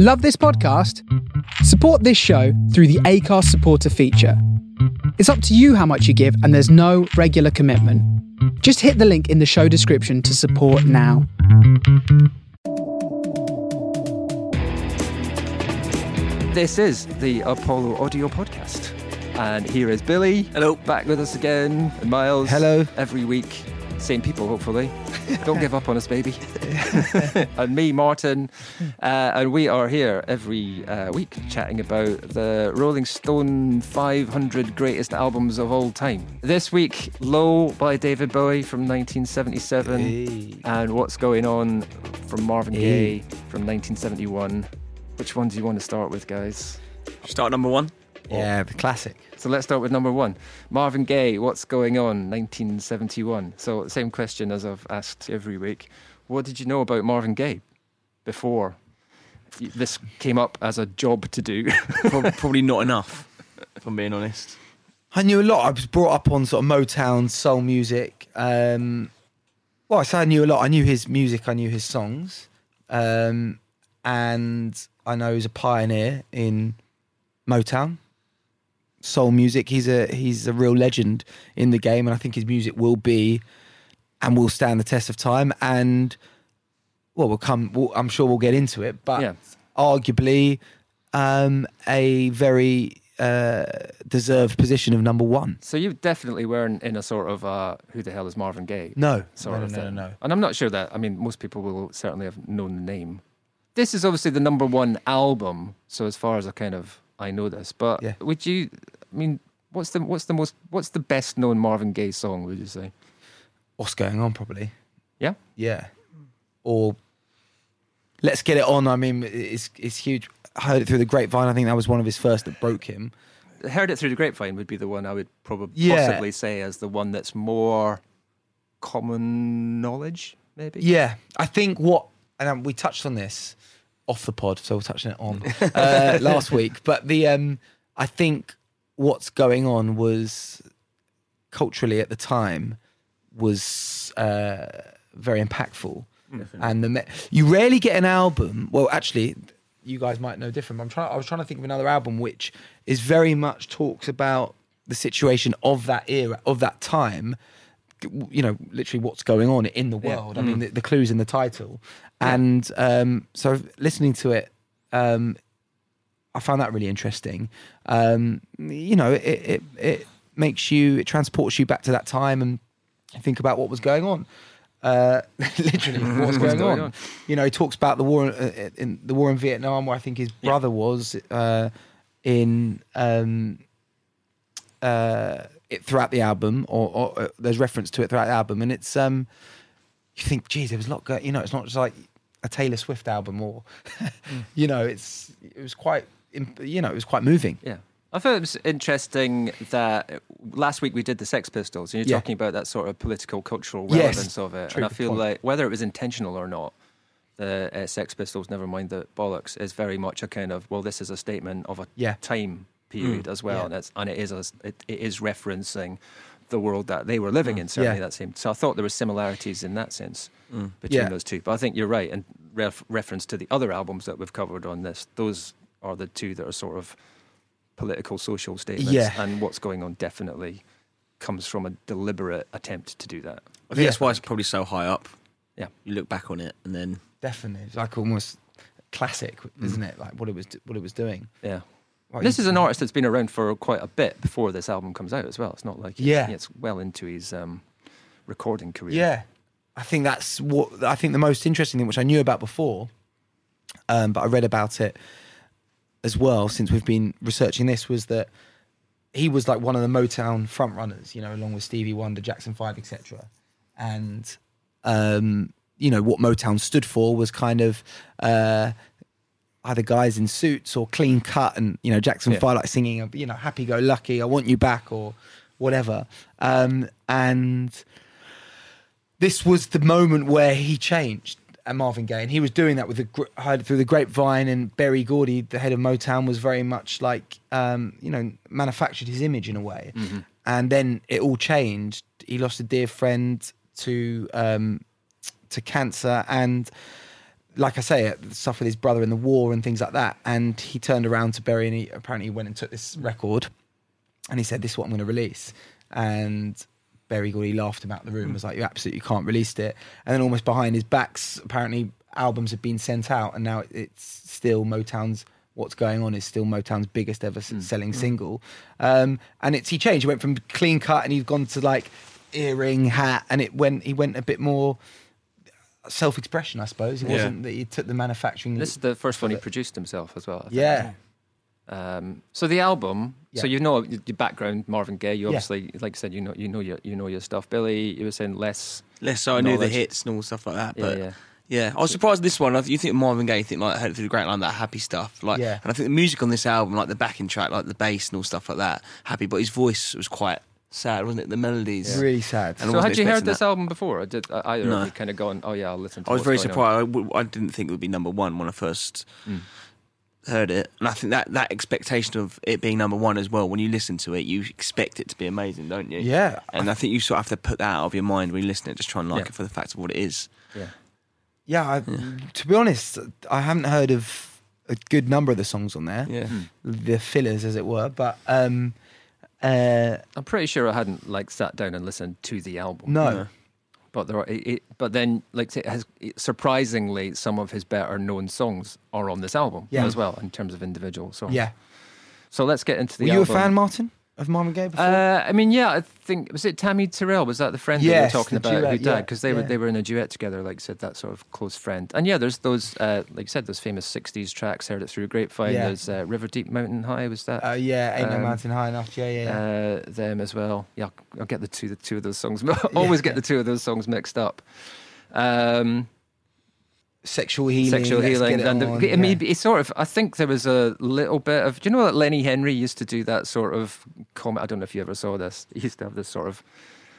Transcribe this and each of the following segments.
Love this podcast? Support this show through the Acast supporter feature. It's up to you how much you give, and there's no regular commitment. Just hit the link in the show description to support now. This is the Apollo Audio Podcast. And here is Billy. Hello. Back with us again. And Miles. Hello. Every week. Same people, hopefully. Don't give up on us, baby. and me, Martin. Uh, and we are here every uh, week chatting about the Rolling Stone 500 greatest albums of all time. This week, Low by David Bowie from 1977. Hey. And What's Going On from Marvin Hey. Gaye from 1971. Which one do you want to start with, guys? Start number one. Yeah, the classic. So let's start with number one. Marvin Gaye, What's Going On, 1971. So, same question as I've asked every week. What did you know about Marvin Gaye before this came up as a job to do? Probably not enough, if I'm being honest. I knew a lot. I was brought up on sort of Motown, soul music. Um, well, I say I knew a lot. I knew his music. I knew his songs, um, and I know he's a pioneer in Motown, soul music. He's a he's a real legend in the game, and I think his music will be and will stand the test of time. And well, we'll come. We'll, I'm sure we'll get into it, but Yeah. arguably um, a very uh, deserved position of number one. so, you definitely weren't in a sort of uh, who the hell is Marvin Gaye No, sort no, of no, no, thing. no. And I'm not sure that, I mean, most people will certainly have known the name. This is obviously the number one album, so as far as I kind of I know this, but Yeah. would you? I mean, what's the what's the most what's the best known Marvin Gaye song? Would you say? What's going on? Probably. Yeah. Yeah. Or let's get it on. I mean, it's it's huge. I heard it through the grapevine. I think that was one of his first that broke him. Heard It Through the Grapevine would be the one I would probably Yeah. possibly say as the one that's more common knowledge, maybe. Yeah, I think what and um, we touched on this off the pod, so we're touching it on uh, last week. But the um, I think what's going on was culturally at the time was uh, very impactful, and the me- you rarely get an album. Well, actually, you guys might know different. But I'm trying. I was trying to think of another album which is very much talks about the situation of that era of that time you know, literally what's going on in the Yeah. world. I mean, the, the clues in the title, and um, so listening to it, um, I found that really interesting. Um, you know, it, it it makes you, it transports you back to that time and think about what was going on. Uh, literally, what's going, going on. on? You know, he talks about the war uh, in the war in Vietnam, where I think his brother was uh, in. Um, uh, it throughout the album, or, or uh, there's reference to it throughout the album, and it's um, you think, geez, there was a lot. Go- you know, it's not just like a Taylor Swift album, or you know, it's it was quite, you know, it was quite moving. Yeah. I thought it was interesting that last week we did the Sex Pistols, and you're Yeah. talking about that sort of political, cultural Yes. relevance of it. And I feel point. like whether it was intentional or not, the uh, Sex Pistols, never mind the bollocks, is very much a kind of well, this is a statement of a Yeah. time period mm. as well, yeah. and it's and it is a, it, it is referencing the world that they were living ah. in. Certainly, Yeah. that seemed. So I thought there were similarities in that sense mm. between Yeah. those two. But I think you're right, and ref, reference to the other albums that we've covered on this, those are the two that are sort of political, social statements. Yeah. And what's going on definitely comes from a deliberate attempt to do that. I think Yeah. that's why it's probably so high up. Yeah. You look back on it and then Definitely, it's like almost classic, isn't it? Like what it was, what it was doing. Yeah. Like this is an artist that's been around for quite a bit before this album comes out as well. It's not like it's, Yeah. it's well into his um, recording career. Yeah, I think that's what I think the most interesting thing, which I knew about before, um, but I read about it as well since we've been researching this, was that he was like one of the Motown frontrunners, you know, along with Stevie Wonder, Jackson Five, etc. And um, you know what Motown stood for was kind of uh, either guys in suits or clean cut, and you know Jackson Yeah. Five like singing, you know, "Happy Go Lucky," "I Want You Back," or whatever. Um, and this was the moment where he changed at Marvin Gaye, and he was doing that with the through the grapevine. And Berry Gordy, the head of Motown, was very much like um, you know manufactured his image in a way. And then it all changed. He lost a dear friend to um, to cancer, and like I say, stuff with his brother in the war and things like that. And he turned around to Berry and he apparently went and took this record and he said, This is what I'm going to release. And Berry Gordy laughed him out the room, hmm. was like, You absolutely can't release it. And then almost behind his backs, apparently albums have been sent out and now it's still Motown's. What's going on is still Motown's biggest ever s hmm. selling hmm. single, um, and it's he changed. He went from clean cut and he's gone to like earring, hat, and it went. He went a bit more self-expression, I suppose. It Yeah. wasn't that he took the manufacturing. This is the first one he produced himself as well. I think. yeah, Um, so the album. So Yeah. you know your background, Marvin Gaye. You Yeah. obviously, like I said, you know you know your you know your stuff. Billy, you were saying less. Less so I knew the hits and all stuff like that. Yeah, But yeah. yeah, I was surprised this one. You think Marvin Gaye, you think like heard through the great line, that happy stuff. Like, Yeah. and I think the music on this album, like the backing track, like the bass and all stuff like that, happy. But his voice was quite sad, wasn't it? The melodies. really sad. And So had you heard this that. album before? Or did uh, either No. of you kind of gone? Oh yeah, I'll listen. to I was very surprised. I, w- I didn't think it would be number one when I first Mm. heard it, and I think that that expectation of it being number one as well. When you listen to it, you expect it to be amazing, don't you? Yeah, And I think you sort of have to put that out of your mind when you listen to it. Just try and like Yeah. it for the fact of what it is. Yeah. yeah. I, To be honest, I haven't heard of a good number of the songs on there, Yeah. Hmm. the fillers, as it were. But um, uh, I'm pretty sure I hadn't like sat down and listened to the album. no, No. But there are, it, it- but then like it has surprisingly some of his better known songs are on this album Yeah. as well in terms of individual songs. yeah. So let's get into the. Were you a fan, Martin, of Marvin Gaye before? Uh, I mean, yeah, I think was it Tammy Terrell? Was that the friend that we were talking about who duet, died? yeah, Because they were yeah. they were in a duet together, like you said, that sort of close friend. And yeah, there's those, uh, like you said, those famous '60s tracks. Heard it through Grapevine. Yeah. There's uh, River Deep Mountain High. Was that? Uh, yeah, ain't no um, mountain high enough. Yeah, yeah. yeah. uh, them as well. Yeah, I'll, I'll get the two the two of those songs. Always get the two of those songs mixed up. Um, sexual healing. sexual healing, and on, I mean, yeah. it's sort of. I think there was a little bit of. Do you know that Lenny Henry used to do that sort of comment? I don't know if you ever saw this. He used to have this sort of.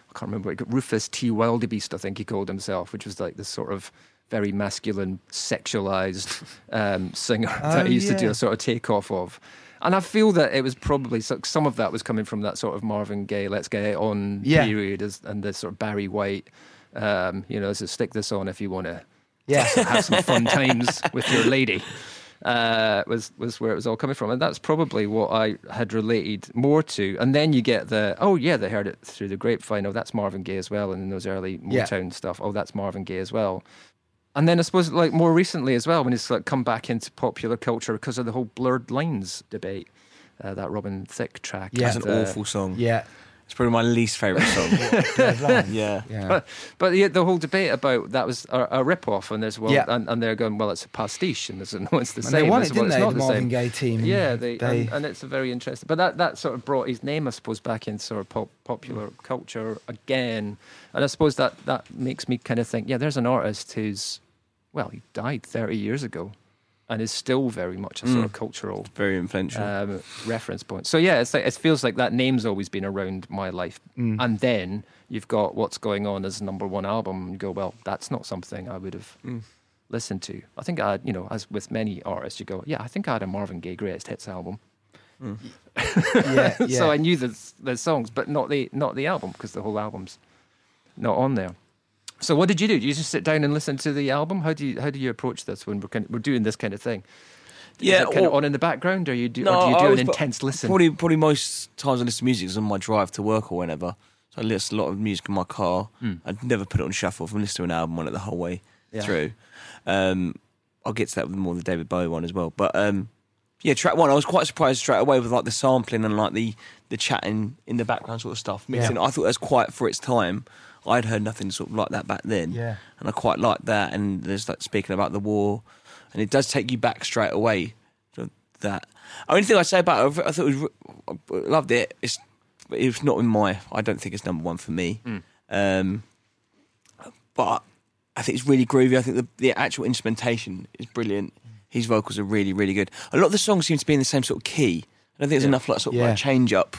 I can't remember. What, Rufus T. Wildebeest, I think he called himself, which was like this sort of very masculine, sexualized um, singer that Oh, he used to do a sort of takeoff of. And I feel that it was probably some of that was coming from that sort of Marvin Gaye, let's get it on Yeah. period, and the sort of Barry White, um, you know, so stick this on if you want to yeah. have some fun times with your lady. Uh, was was where it was all coming from, and that's probably what I had related more to. And then you get the oh yeah, they heard it through the grapevine. Oh, that's Marvin Gaye as well, and in those early Yeah. Motown stuff. Oh, that's Marvin Gaye as well. And then I suppose like more recently as well, when it's like come back into popular culture because of the whole blurred lines debate. Uh, that Robin Thicke track. Yeah. That's an uh, awful song. yeah. It's probably my least favourite song. Yeah. Yeah. But, but the, the whole debate about that was a, a rip off, and there's well, Yeah. and, and they're going, well, it's a pastiche, and there's no, it's the And same. they won it, didn't it's they? not The the Marvin same. Gaye team. Yeah, they, they And, and it's a very interesting. But that, that sort of brought his name, I suppose, back into sort of pop, popular mm. culture again. And I suppose that that makes me kind of think, yeah, there's an artist who's, well, he died 30 years ago, and is still very much a sort of Mm. cultural Very influential. um, reference point. So yeah, it's like, it feels like that name's always been around my life. Mm. And then you've got what's going on as number one album, and you go, well, that's not something I would have Mm. listened to. I think I, you know, as with many artists, you go, yeah, I think I had a Marvin Gaye greatest hits album. Mm. yeah, yeah. so I knew the the songs, but not the not the album because the whole album's not on there. So what did you do? Did you just sit down and listen to the album? How do you how do you approach this when we're kind of, we're doing this kind of thing? Yeah, kind of on in the background, or you do, No, or do you do an intense listen? Probably, probably most times I listen to music is on my drive to work or whenever. So I listen to a lot of music in my car. Mm. I'd never put it on shuffle. If I'm listening to an album on it the whole way Yeah. through. Um, I'll get to that with more the David Bowie one as well. But um, yeah, track one, I was quite surprised straight away with like the sampling and like the the chatting in the background sort of stuff. Mixing. I thought that was quite for its time. I'd heard nothing sort of like that back then yeah. and I quite like that. And there's like speaking about the war, and it does take you back straight away to that. Only thing I say about it, I thought it was, I loved it. It's it's not in my. I don't think it's number one for me. Mm. Um, but I think it's really groovy. I think the the actual instrumentation is brilliant. His vocals are really really good. A lot of the songs seem to be in the same sort of key. I don't think there's Yeah. enough like sort of Yeah. like change up.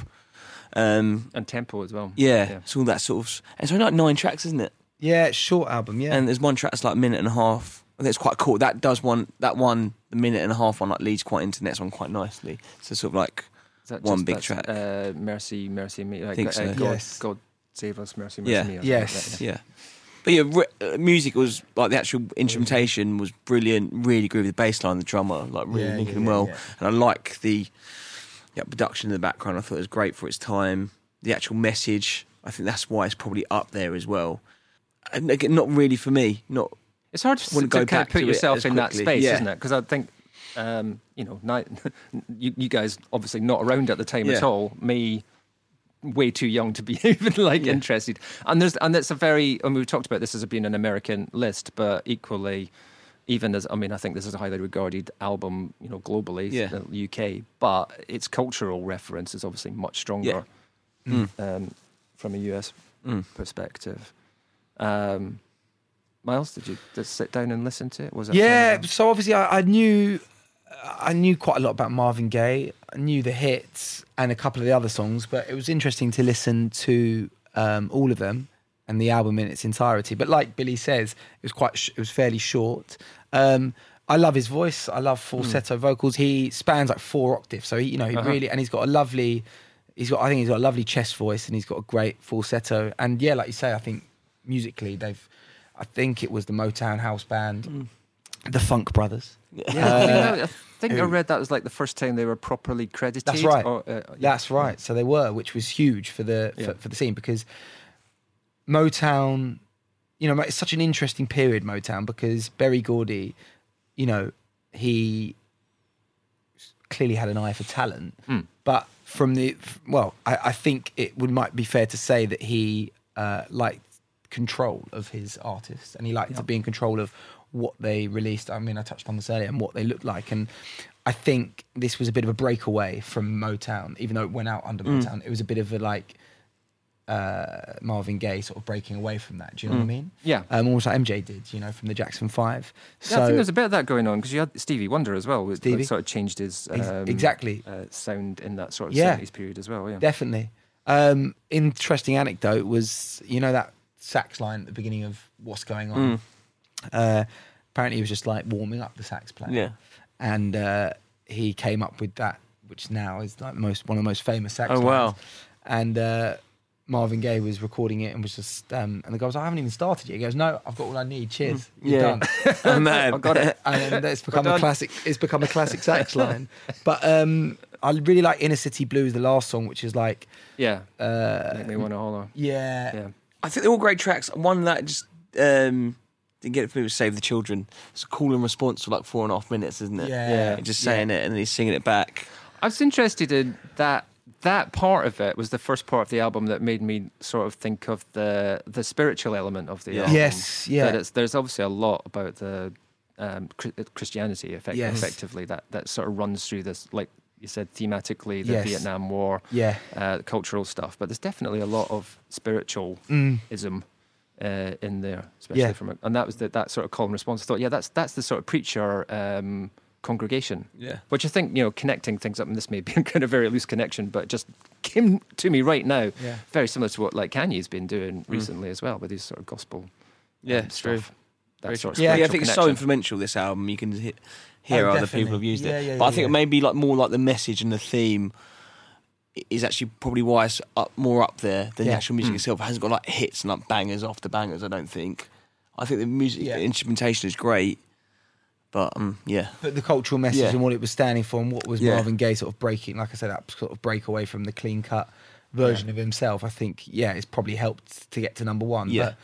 Um, and tempo as well. yeah, Yeah. it's all that sort of. And it's only like nine tracks, isn't it? Yeah, it's short album. Yeah. And there's one track that's like a minute and a half. I think it's quite cool. That does one. That one, the minute and a half one, like leads quite into the next one quite nicely. So sort of like that One just- big track. Uh, mercy, mercy me. Like, think uh, so. God, Yes. God save us, mercy, mercy Yeah. me. or something Yes. like yeah. But yeah, re- uh, music was like the actual instrumentation was brilliant. Really agree with the bass line, the drummer, like really Yeah, linking yeah, yeah, well. yeah. And I like the yeah, production in the background. I thought it was great for its time. The actual message, I think that's why it's probably up there as well. And again, not really for me. Not It's hard to, to go kind of put yourself in that space, Yeah. isn't it? Because I think, um, you know, ni- you, you guys obviously not around at the time at all. Me, way too young to be even like interested. And there's and it's a very. And we've talked about this as being an American list, but equally. Even as I mean, I think this is a highly regarded album, you know, globally, Yeah. in the UK. But its cultural reference is obviously much stronger um, from a US Mm. perspective. Um, Miles, did you just sit down and listen to it? Was it Yeah, so obviously I, I knew I knew quite a lot about Marvin Gaye. I knew the hits and a couple of the other songs, but it was interesting to listen to um, all of them and the album in its entirety. But like Billy says, it was quite sh- it was fairly short. Um, I love his voice. I love falsetto vocals. He spans like four octaves, so he, you know he Uh-huh. really and he's got a lovely. He's got I think he's got a lovely chest voice and he's got a great falsetto. And yeah, like you say, I think musically they've. I think it was the Motown house band, the Funk Brothers. Yeah, Uh, I think I read that was like the first time they were properly credited. That's right. Or, uh, That's right. So they were, which was huge for the Yeah. for, for the scene because Motown, you know, it's such an interesting period. Motown because Berry Gordy, you know, he clearly had an eye for talent, Hmm. but from the well, I, I think it would might be fair to say that he uh, liked control of his artists and he liked to be in control of what they released. I mean, I touched on this earlier and what they looked like, and I think this was a bit of a breakaway from Motown, even though it went out under Motown. It was a bit of a like uh, Marvin Gaye sort of breaking away from that. Do you know what I mean? Yeah. Um, almost like MJ did, you know, from the Jackson Five. Yeah, I think there's a bit of that going on because you had Stevie Wonder as well. Which sort of changed his um, exactly. uh, sound in that sort of Yeah. 70s period as well. Yeah. Definitely. Um, interesting anecdote was, you know, that sax line at the beginning of What's Going On? Mm. Uh, apparently, he was just like warming up the sax player. Yeah. And uh, he came up with that, which now is like most one of the most famous sax Oh, lines. wow. And uh, Marvin Gaye was recording it and was just, um, and the guy was like, I haven't even started yet. He goes, No, I've got all I need. Cheers. You're Yeah. done. Oh, man. I got it. and then it's become a classic. It's become a classic sax line. But um, I really like Inner City Blues, the last song, which is like, Yeah. uh, Make me want to holler. yeah, Yeah. I think they're all great tracks. One that just um, didn't get it for me was "Save the Children." It's a call and response for like four and a half minutes, isn't it? Yeah. Yeah. Just saying it and then he's singing it back. I was interested in that. That part of it was the first part of the album that made me sort of think of the the spiritual element of the Yeah. album. Yes, yeah. That it's, there's obviously a lot about the um, Christianity, effect, Yes. effectively, that that sort of runs through this, like you said, thematically, the Yes. Vietnam War, yeah. uh, cultural stuff. But there's definitely a lot of spiritualism Mm. uh, in there, especially Yeah. from, a, and that was the, that sort of call and response. I thought, yeah, that's that's the sort of preacher um, congregation. Yeah. Which I think, you know, connecting things up, and this may be kind of very loose connection, but just came to me right now. Yeah. Very similar to what like Kanye's been doing recently as well with his sort of gospel. Yeah, um, true. stuff. That sort of true. yeah, I think it's so influential. This album, you can he- hear Oh, other definitely. people have used Yeah, it. yeah, but I yeah, think yeah. maybe like more like the message and the theme is actually probably why it's up more up there than the actual music itself. It hasn't got like hits and like bangers after bangers. I don't think. I think the music Yeah. the instrumentation is great, but um, yeah, But the cultural message Yeah. and what it was standing for, and what was Yeah. Marvin Gaye sort of breaking, like I said, that sort of break away from the clean cut version of himself. I think, yeah, it's probably helped to get to number one. Yeah. But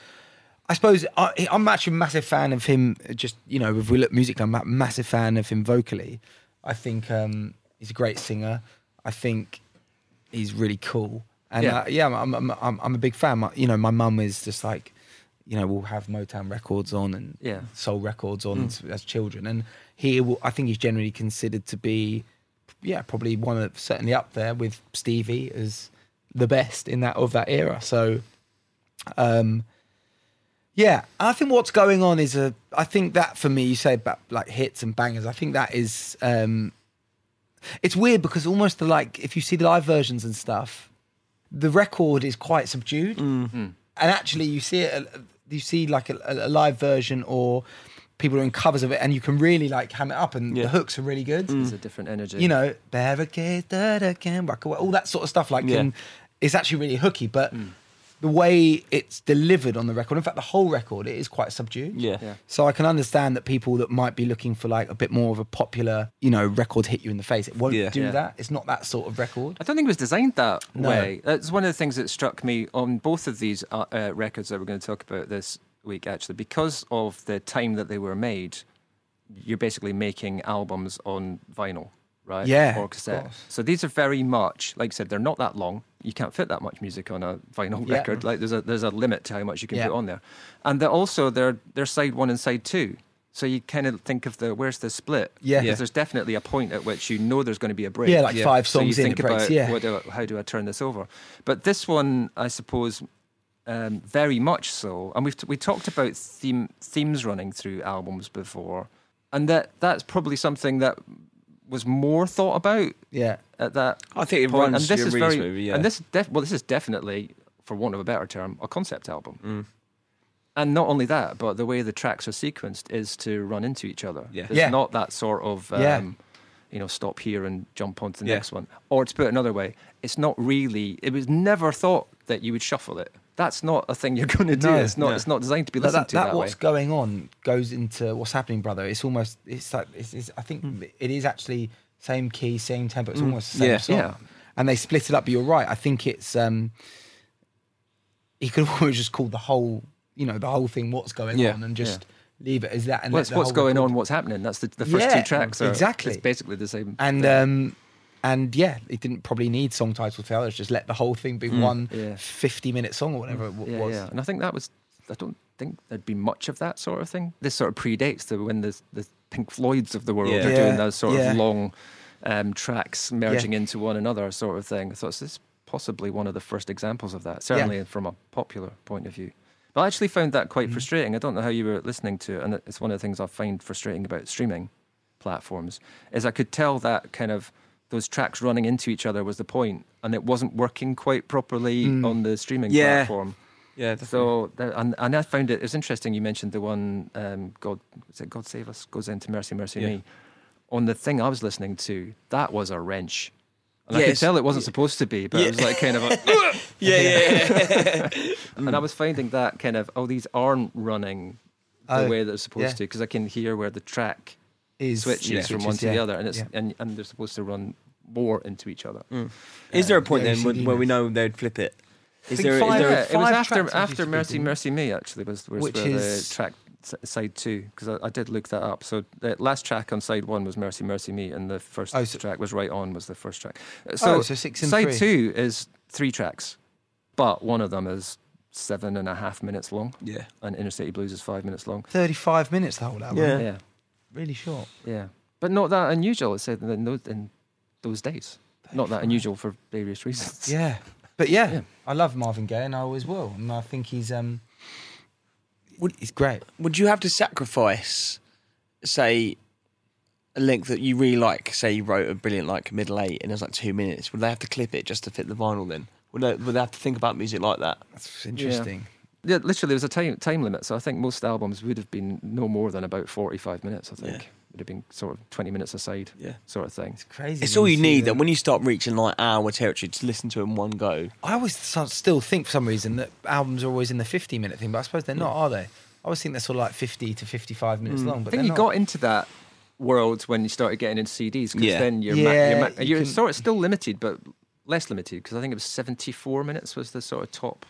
I suppose I, I'm actually a massive fan of him. Just you know, if we look musically, I'm a massive fan of him vocally. I think um, he's a great singer. I think he's really cool, and Yeah. yeah, uh, yeah I'm, I'm, I'm, I'm a big fan. My, you know, my mum is just like, you know, we'll have Motown records on and Yeah. soul records on as, as children, and he, will, I think, he's generally considered to be, yeah, probably one of certainly up there with Stevie as the best in that of that era. So, um, yeah, I think what's going on is a. I think that for me, you say about like hits and bangers. I think that is. um It's weird because almost the like if you see the live versions and stuff, the record is quite subdued, and actually you see it. You see like a, a live version or people doing covers of it, and you can really like ham it up, and Yeah. the hooks are really good. There's mm. a different energy. You know, barricades, da da can rock away, all that sort of stuff. Like, Yeah. can, it's actually really hooky, but. Mm. The way it's delivered on the record. In fact, the whole record it is quite subdued. Yeah. Yeah. So I can understand that people that might be looking for like a bit more of a popular, you know, record hit you in the face. It won't Yeah. do Yeah. that. It's not that sort of record. I don't think it was designed that No. way. That's one of the things that struck me on both of these uh, uh, records that we're going to talk about this week, actually, because of the time that they were made. You're basically making albums on vinyl, right? Yeah, or cassette. course. So these are very much, like I said, they're not that long. You can't fit that much music on a vinyl Yeah. record. Like there's a there's a limit to how much you can Yeah. put on there, and they're also they're they're side one and side two. So you kind of think of the where's the split? Yeah. Because there's definitely a point at which you know there's going to be a break. Yeah, like Yeah. five So you songs in think it breaks. about Yeah. what do I- how do I turn this over? But this one, I suppose, um, very much so. And we've we talked about theme themes running through albums before, and that that's probably something that was more thought about yeah. at that. I think it point. runs and this yeah, is very smoothly, yeah. and this def, well, this is definitely, for want of a better term, a concept album. Mm. And not only that, but the way the tracks are sequenced is to run into each other. Yeah. There's Yeah. not that sort of, um, Yeah. you know, stop here and jump onto the Yeah. next one. Or to put it another way, it's not really, it was never thought that you would shuffle it. That's not a thing you're going to do. No. it's not. No. It's not designed to be listened that, to that, that, way. what's going on goes into what's happening, brother. It's almost it's like it's, it's, I think Hmm. it is actually same key, same tempo. It's almost the same Yeah. song. Yeah. And they split it up. But you're right. I think it's um he could have always just called the whole you know the whole thing what's going Yeah. on and just leave it as that. And Well, let it's the what's going record- on, what's happening. That's the, the first two tracks. Are, exactly. It's basically the same. And um and yeah, it didn't probably need song titles to tell. Just let the whole thing be one Mm. Yeah. 50 minute song or whatever it w- yeah, was. yeah. And I think that was. I don't think there'd be much of that sort of thing. This sort of predates the when the the Pink Floyds of the world Yeah. are Yeah, doing those sort yeah. of long um, tracks merging into one another sort of thing. So it's this possibly one of the first examples of that, certainly from a popular point of view. But I actually found that Mm. quite frustrating. I don't know how you were listening to it, and it's one of the things I find frustrating about streaming platforms is I could tell that kind of those tracks running into each other was the point, and it wasn't working quite properly Mm. on the streaming Yeah. platform. Yeah, definitely. So, and, and I found it, it was interesting. You mentioned the one, um, God, is it God Save Us? Goes into Mercy, Mercy Yeah. Me. On the thing I was listening to, that was a wrench. And I could tell it wasn't supposed to be, but it was like kind of a. yeah, yeah, yeah. and I was finding that kind of, oh, these aren't running the Oh, way they're supposed yeah. to, because I can hear where the track Is switches yeah. from one to the other, and it's yeah. and, and they're supposed to run more into each other. Is there a point Yeah, then when, where we know they'd flip it? Is think there? Is five- there? Yeah, A, it was after after used to be, Mercy? Mercy Me actually was, was Which where is- the track side two because I, I did look that up. So the last track on side one was Mercy Mercy Me, and the first Oh, so- track was Right On was the first track. Uh, So, Oh, so six and side three. two is three tracks, but one of them is seven and a half minutes long, yeah. and Inner City Blues is five minutes long. 35 minutes the whole album. Yeah. Yeah, Really short. yeah, but not that unusual. It's said in those, in those days. Not that unusual for various reasons. Yeah. But yeah, Yeah. I love Marvin Gaye and I always will. And I think he's um he's great. Would you have to sacrifice, say, a length that you really like? Say you wrote a brilliant like middle eight and it was like two minutes. Would they have to clip it just to fit the vinyl? Then would they, would they have to think about music like that? That's interesting. Yeah, literally, there was a time time limit, so I think most albums would have been no more than about forty-five minutes. I think Yeah. would have been sort of twenty minutes aside, Yeah. sort of thing. It's crazy. It's all you need. them. That when you start reaching like hour territory, to listen to it in one go. I always so- still think for some reason that albums are always in the 50 minute thing, but I suppose they're not, are they? I always think they're sort of like 50 to 55 minutes mm. long. But I think you not. got into that world when you started getting into CDs because Yeah. then you're Yeah, ma- you're, ma- you you're can- sort of still limited, but less limited because I think it was seventy-four minutes was the sort of top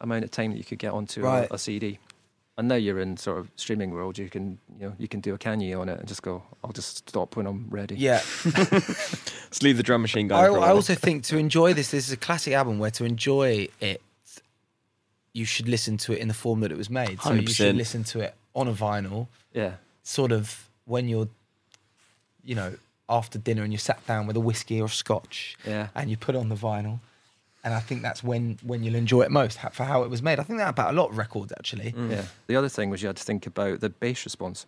amount of time that you could get onto Right. a, a CD. And now you're in sort of streaming world. You can you know you can do a can you on it and just go. I'll just stop when I'm ready. Yeah. Let's leave the drum machine going. I, for a I while. also think to enjoy this, this is a classic album where to enjoy it, you should listen to it in the form that it was made. So you 100%. should listen to it on a vinyl, yeah. sort of when you're, you know, after dinner and you sat down with a whiskey or scotch Yeah. and you put on the vinyl. And I think that's when, when you'll enjoy it most for how it was made. I think that about a lot of records, actually. Mm. Yeah. The other thing was you had to think about the bass response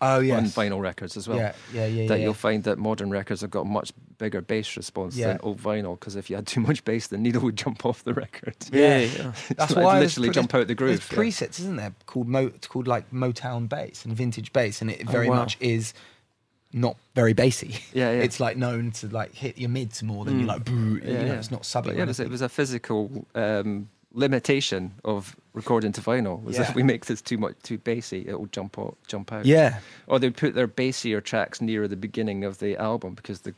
Oh, on vinyl records as well. Yeah, yeah, yeah. that yeah. you'll find that modern records have got much bigger bass response Yeah. than old vinyl because if you had too much bass, the needle would jump off the record. Yeah, Yeah. yeah. That's Like, why literally there's, jump out the groove. There's presets, isn't there? Called Mo, it's called like Motown bass and vintage bass, and it very wow. much is not very bassy. Yeah, yeah. It's like known to like hit your mids more than you Mm. like. Brr, Yeah, you know, yeah. it's not or yeah, it was, it was a physical um, limitation of recording to vinyl was Yeah. if we make this too much too bassy, it will jump out, jump out. Yeah. Or they put their bassier tracks nearer the beginning of the album because the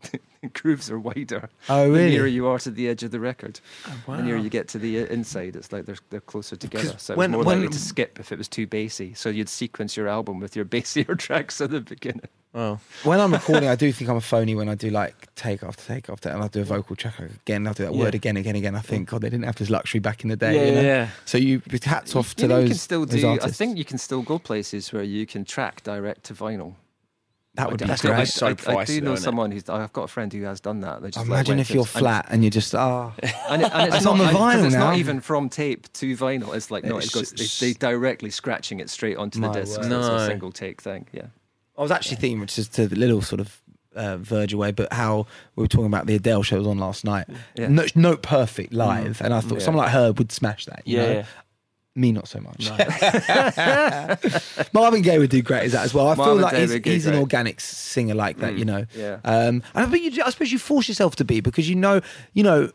grooves are wider. Oh, really? The nearer you are to the edge of the record, wow. the nearer you get to the uh, inside, it's like they're they're closer together. So when- it's more when- likely to skip if it was too bassy. So you'd sequence your album with your bassier tracks at the beginning. Wow. When I'm recording, I do think I'm a phony when I do like take after take after, and I'll do a vocal track again. I'll do that Yeah. word again, again, again. I think, God, they didn't have this luxury back in the day. Yeah, you know? yeah. So you hats off to you those. you can still those do. I think you can still go places where you can track direct to vinyl. that would I be do- I, great. So I, I pricey do know though, it? someone who's. I've got a friend who has done that. Just Imagine went if you're flat and you're just ah. And, it, and it's It's not, on the and- 'cause vinyl it's not even from tape to vinyl. It's like no, It's it's got, they, they directly scratching it straight onto the disc. word. so It's No. a single take thing. Yeah. I was actually thinking, which is to the little sort of uh, verge away, but how we were talking about the Adele show was on last night. Yeah. Note, note perfect live, and I thought Yeah. someone like her would smash that. You Yeah, know? yeah. Me, not so much. Marvin Gaye would do great as that as well. I feel like he's, he's an organic singer like that, you know. Yeah. Um, and but you, I suppose you force yourself to be because you know, you know,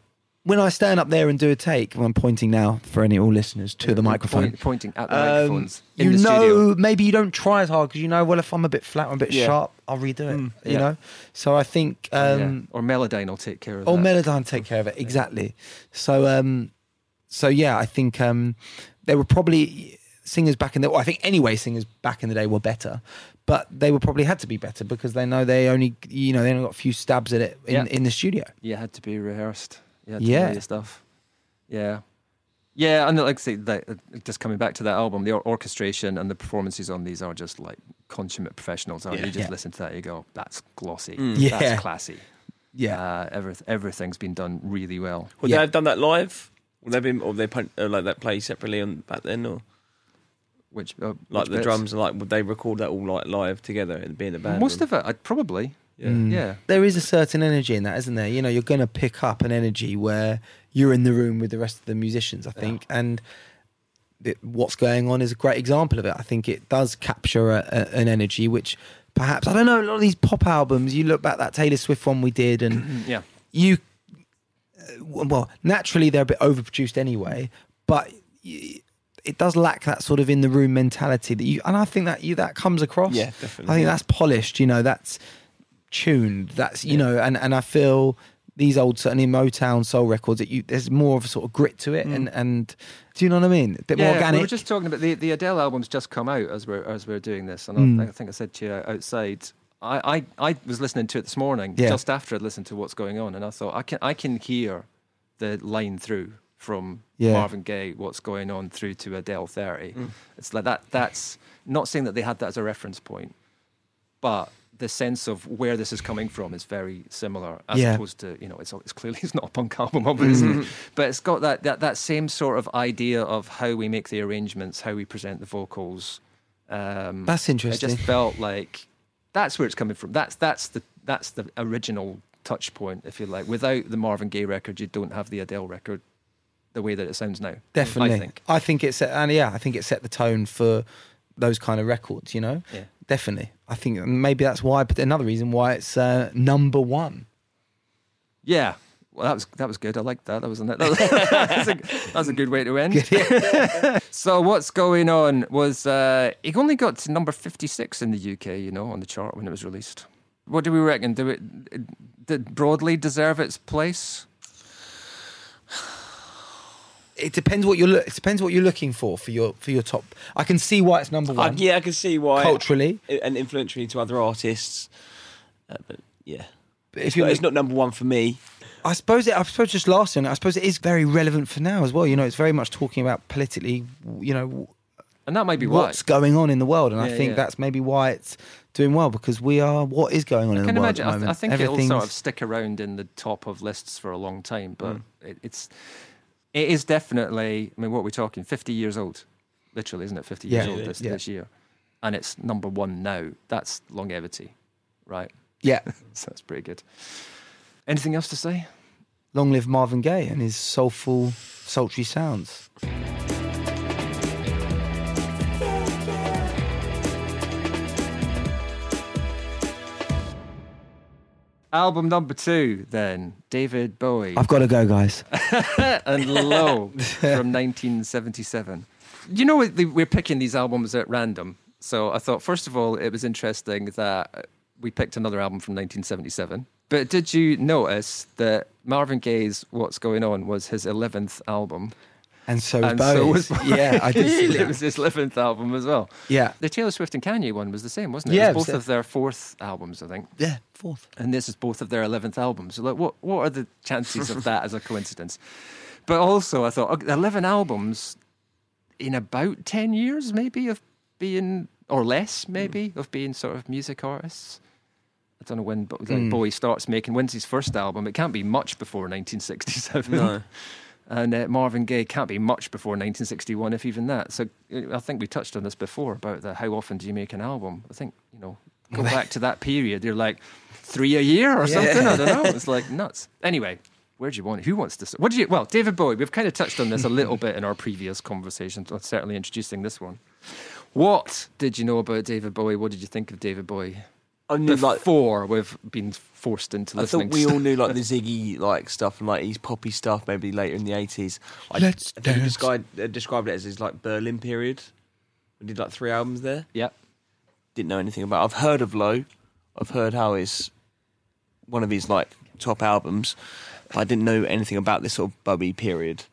when I stand up there and do a take, I'm pointing now for any all listeners to the microphone. Point- pointing at the Um, microphones in you know, studio. maybe you don't try as hard because you know, well, if I'm a bit flat or a bit Yeah. sharp, I'll redo it. You yeah. know, so I think, Yeah. um, Or Melodyne will take care of oh, that. Melodyne take care of it exactly. So, um, so yeah, I think um, there were probably singers back in the. Well, I think anyway, singers back in the day were better, but they were probably had to be better because they know they only, you know, they only got a few stabs at it in, Yeah. in the studio. you had to be rehearsed. You had to Yeah. your stuff. Yeah. Yeah, and like I say, that, uh, just coming back to that album, the or- orchestration and the performances on these are just like consummate professionals. Aren't Yeah. you? You just Yeah. listen to that, you go, "That's glossy. Mm. Yeah. That's classy." Yeah, Uh, every, everything's been done really well. Would Yeah. they have done that live? Would they been, or they put, uh, like that play separately on back then, or Which uh, like which the bits? drums? Like, would they record that all like live together and be in the band? Most of it, I'd probably. Yeah. Mm. Yeah. there is a certain energy in that, isn't there? You know, you're going to pick up an energy where you're in the room with the rest of the musicians, I think, and it, what's going on is a great example of it. I think it does capture a, a, an energy which perhaps I don't know. A lot of these pop albums, you look back that Taylor Swift one we did, and Yeah. you, uh, well, naturally they're a bit overproduced anyway, but. y it does lack that sort of in the room mentality that you, and I think that you that comes across. Yeah, definitely. I think that's polished. You know, that's tuned. That's you Yeah. know, and and I feel these old certainly Motown soul records that you there's more of a sort of grit to it, and and do you know what I mean? A bit more organic. we were just talking about the, the Adele album's just come out as we're as we're doing this, and Mm. I, I think I said to you outside. I, I, I was listening to it this morning, Yeah. just after I'd listened to what's going on, and I thought I can I can hear the line through from Yeah. Marvin Gaye, what's going on through to Adele thirty. Mm. It's like that. That's not saying that they had that as a reference point, but the sense of where this is coming from is very similar, as Yeah. opposed to you know it's it's clearly it's not a punk album, obviously, but it's got that, that that same sort of idea of how we make the arrangements, how we present the vocals. Um, That's It interesting. just felt like that's where it's coming from. That's that's the that's the original touch point, if you like. Without the Marvin Gaye record, you don't have the Adele record the way that it sounds now. Definitely, I think. I think it set, and yeah, I think it set the tone for those kind of records. You know, Yeah. definitely. I think maybe that's why. But another reason why it's uh, number one. Yeah. Well, that was that was good. I liked that. That was, a, that was, that was, a, that was a good way to end. so what's going on was uh, it only got to number fifty six in the UK, you know, on the chart when it was released. What do we reckon? Do it did Broadly deserve its place? It depends what you're. Look, it depends what you're looking for for your for your top. I can see why it's number I, one yeah, I can see why culturally. and influentially to other artists. Uh, but yeah, But if it's you're, not, it's not number one for me. I suppose it. I suppose just last year. I suppose it is very relevant for now as well. You know, it's very much talking about politically. You know, And that may be why. what's going on in the world, and I think yeah. that's maybe why it's doing well because we are what is going on in I can the world imagine. at I, the moment. I think it'll sort of stick around in the top of lists for a long time, but Mm. it, it's it is definitely. I mean, what we're talking, fifty years old, literally, isn't it? Fifty years Yeah. old this, Yeah. this year, and it's number one now. That's longevity, right? yeah. So that's pretty good. Anything else to say? Long live Marvin Gaye and his soulful, sultry sounds. Album number two, then David Bowie I've got to go, guys. and Low from 1977. You know, we- we're picking these albums at random. So I thought, first of all, it was interesting that we picked another album from 1977. But did you notice that Marvin Gaye's What's Going On was his 11th album? And so was And so Bowie's. was yeah, I did see it was his 11th album as well. Yeah. The Taylor Swift and Kanye one was the same, wasn't it? Yeah, it was it both was of their fourth albums, I think. Yeah, fourth. and this is both of their 11th albums. So like, what, what are the chances of that as a coincidence? But also, I thought, okay, 11 albums in about 10 years, maybe, of being, or less, maybe, mm. of being sort of music artists. I don't know when Bo- like mm. Bowie starts making, when's his first album? It can't be much before 1967. No. And uh, Marvin Gaye can't be much before 1961, if even that. So uh, I think we touched on this before about the how often do you make an album? I think, you know, go back to that period. You're like three a year or something. I don't know. It's like nuts. Anyway, where do you want? Who wants to? What do you? Well, David Bowie. We've kind of touched on this a little bit in our previous conversations. Certainly introducing this one. What did you know about David Bowie? What did you think of David Bowie I knew like before we've been forced into I thought we all knew like the Ziggy like stuff and like his poppy stuff maybe later in the eighties. I, Let's I think he dance. described, uh, described it as his like Berlin period. We did like three albums there. Yeah. Didn't know anything about. I've heard of Low. I've heard how it's one of his like top albums. But I didn't know anything about this sort of Bowie period.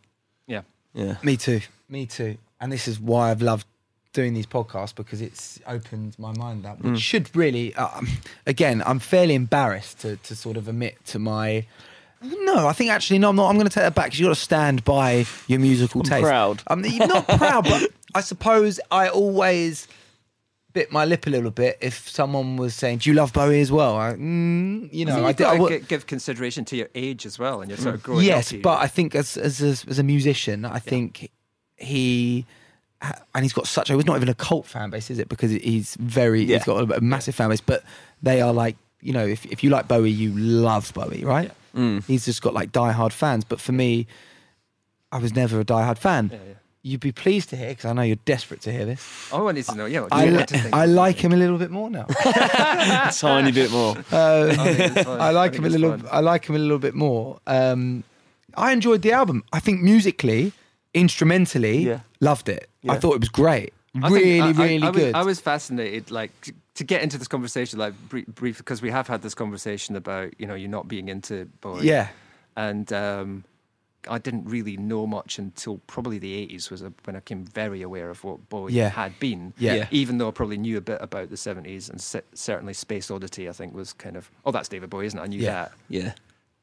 Yeah. Yeah. Me too. Me too. And this is why I've loved doing these podcasts because it's opened my mind up. Which should really, um, again, I'm fairly embarrassed to, to sort of admit to my. No, I think actually no. I'm not. I'm going to take that back because you got to stand by your musical I'm taste. proud. I'm not proud, but I suppose I always bit my lip a little bit if someone was saying, "Do you love Bowie as well?" I, mm, you know, I I, think did. I got would- to gi- give consideration to your age as well, and you're sort of growing yes, up. but I think as as a, as a musician, I think he and he's got such. a He's not even a cult fan base, is it? Because he's very. Yeah. He's got a, a massive fan base, but they are like you know, if if you like Bowie, you love Bowie, right? Mm. He's just got like diehard fans. But for me, I was never a diehard fan. Yeah, yeah. You'd be pleased to hear because I know you're desperate to hear this. Oh, I need to know. Yeah, I, li-? I like him a little bit more now. a Tiny bit more. Uh, I it's. I like think him a little. fine. I like him a little bit more. Um, I enjoyed the album. I think musically, instrumentally, Yeah. Loved it. I thought it was great. I think really, I- I- really I was, good. I was fascinated, like to, to get into this conversation, like brief, brief, because we have had this conversation about you know you're not being into Bowie. yeah, and um, I didn't really know much until probably the eighties was when I became very aware of what Bowie Yeah. had been. Yeah. Yeah. Even though I probably knew a bit about the seventies and ce- certainly Space Oddity, I think was kind of oh that's David Bowie, isn't it? I knew Yeah. that. Yeah.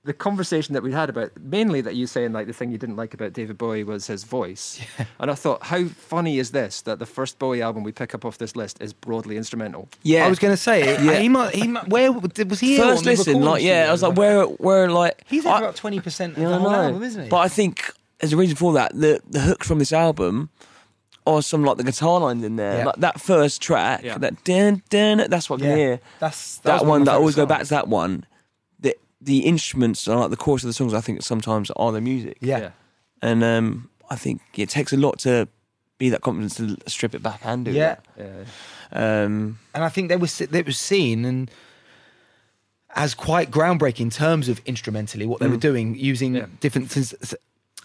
The conversation that we had about mainly that you saying like the thing you didn't like about David Bowie was his voice, and I thought how funny is this that the first Bowie album we pick up off this list is broadly instrumental. Yeah. I was going to say, Yeah. he might, he might, where was he? First listen, like yeah, I was like, where, where, like He's I- had about twenty percent of Yeah, the whole know. album, isn't he? But I think there's a reason for that, the the hooks from this album or some like the guitar lines in there. Yeah. Like that first track, Yeah. that dun, dun, that's what I yeah, hear. that's That, was one that I always go back to that one. The the instruments and like the chorus of the songs I think sometimes are the music. songs. Yeah, And um I think it takes a lot to be that confident to strip it back and do yeah. Yeah. Um and I think they were they was seen and as quite groundbreaking in terms of instrumentally what they were doing, using Yeah. different sys- s-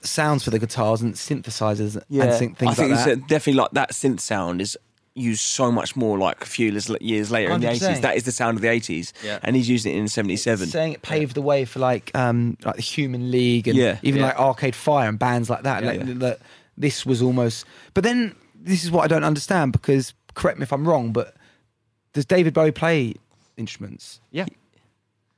sounds for the guitars and synthesizers yeah. and thi- things I think like it's that. uh, definitely like that synth sound is used so much more like a few years years later in the eighties. That is the sound of the eighties, Yeah. and he's using it in seventy seven. Saying it paved the way for like um like the Human League and Yeah. even Yeah. like Arcade Fire and bands like that. Yeah, like yeah. that this was almost. But then this is what I don't understand because correct me if I'm wrong, but does David Bowie play instruments? Yeah.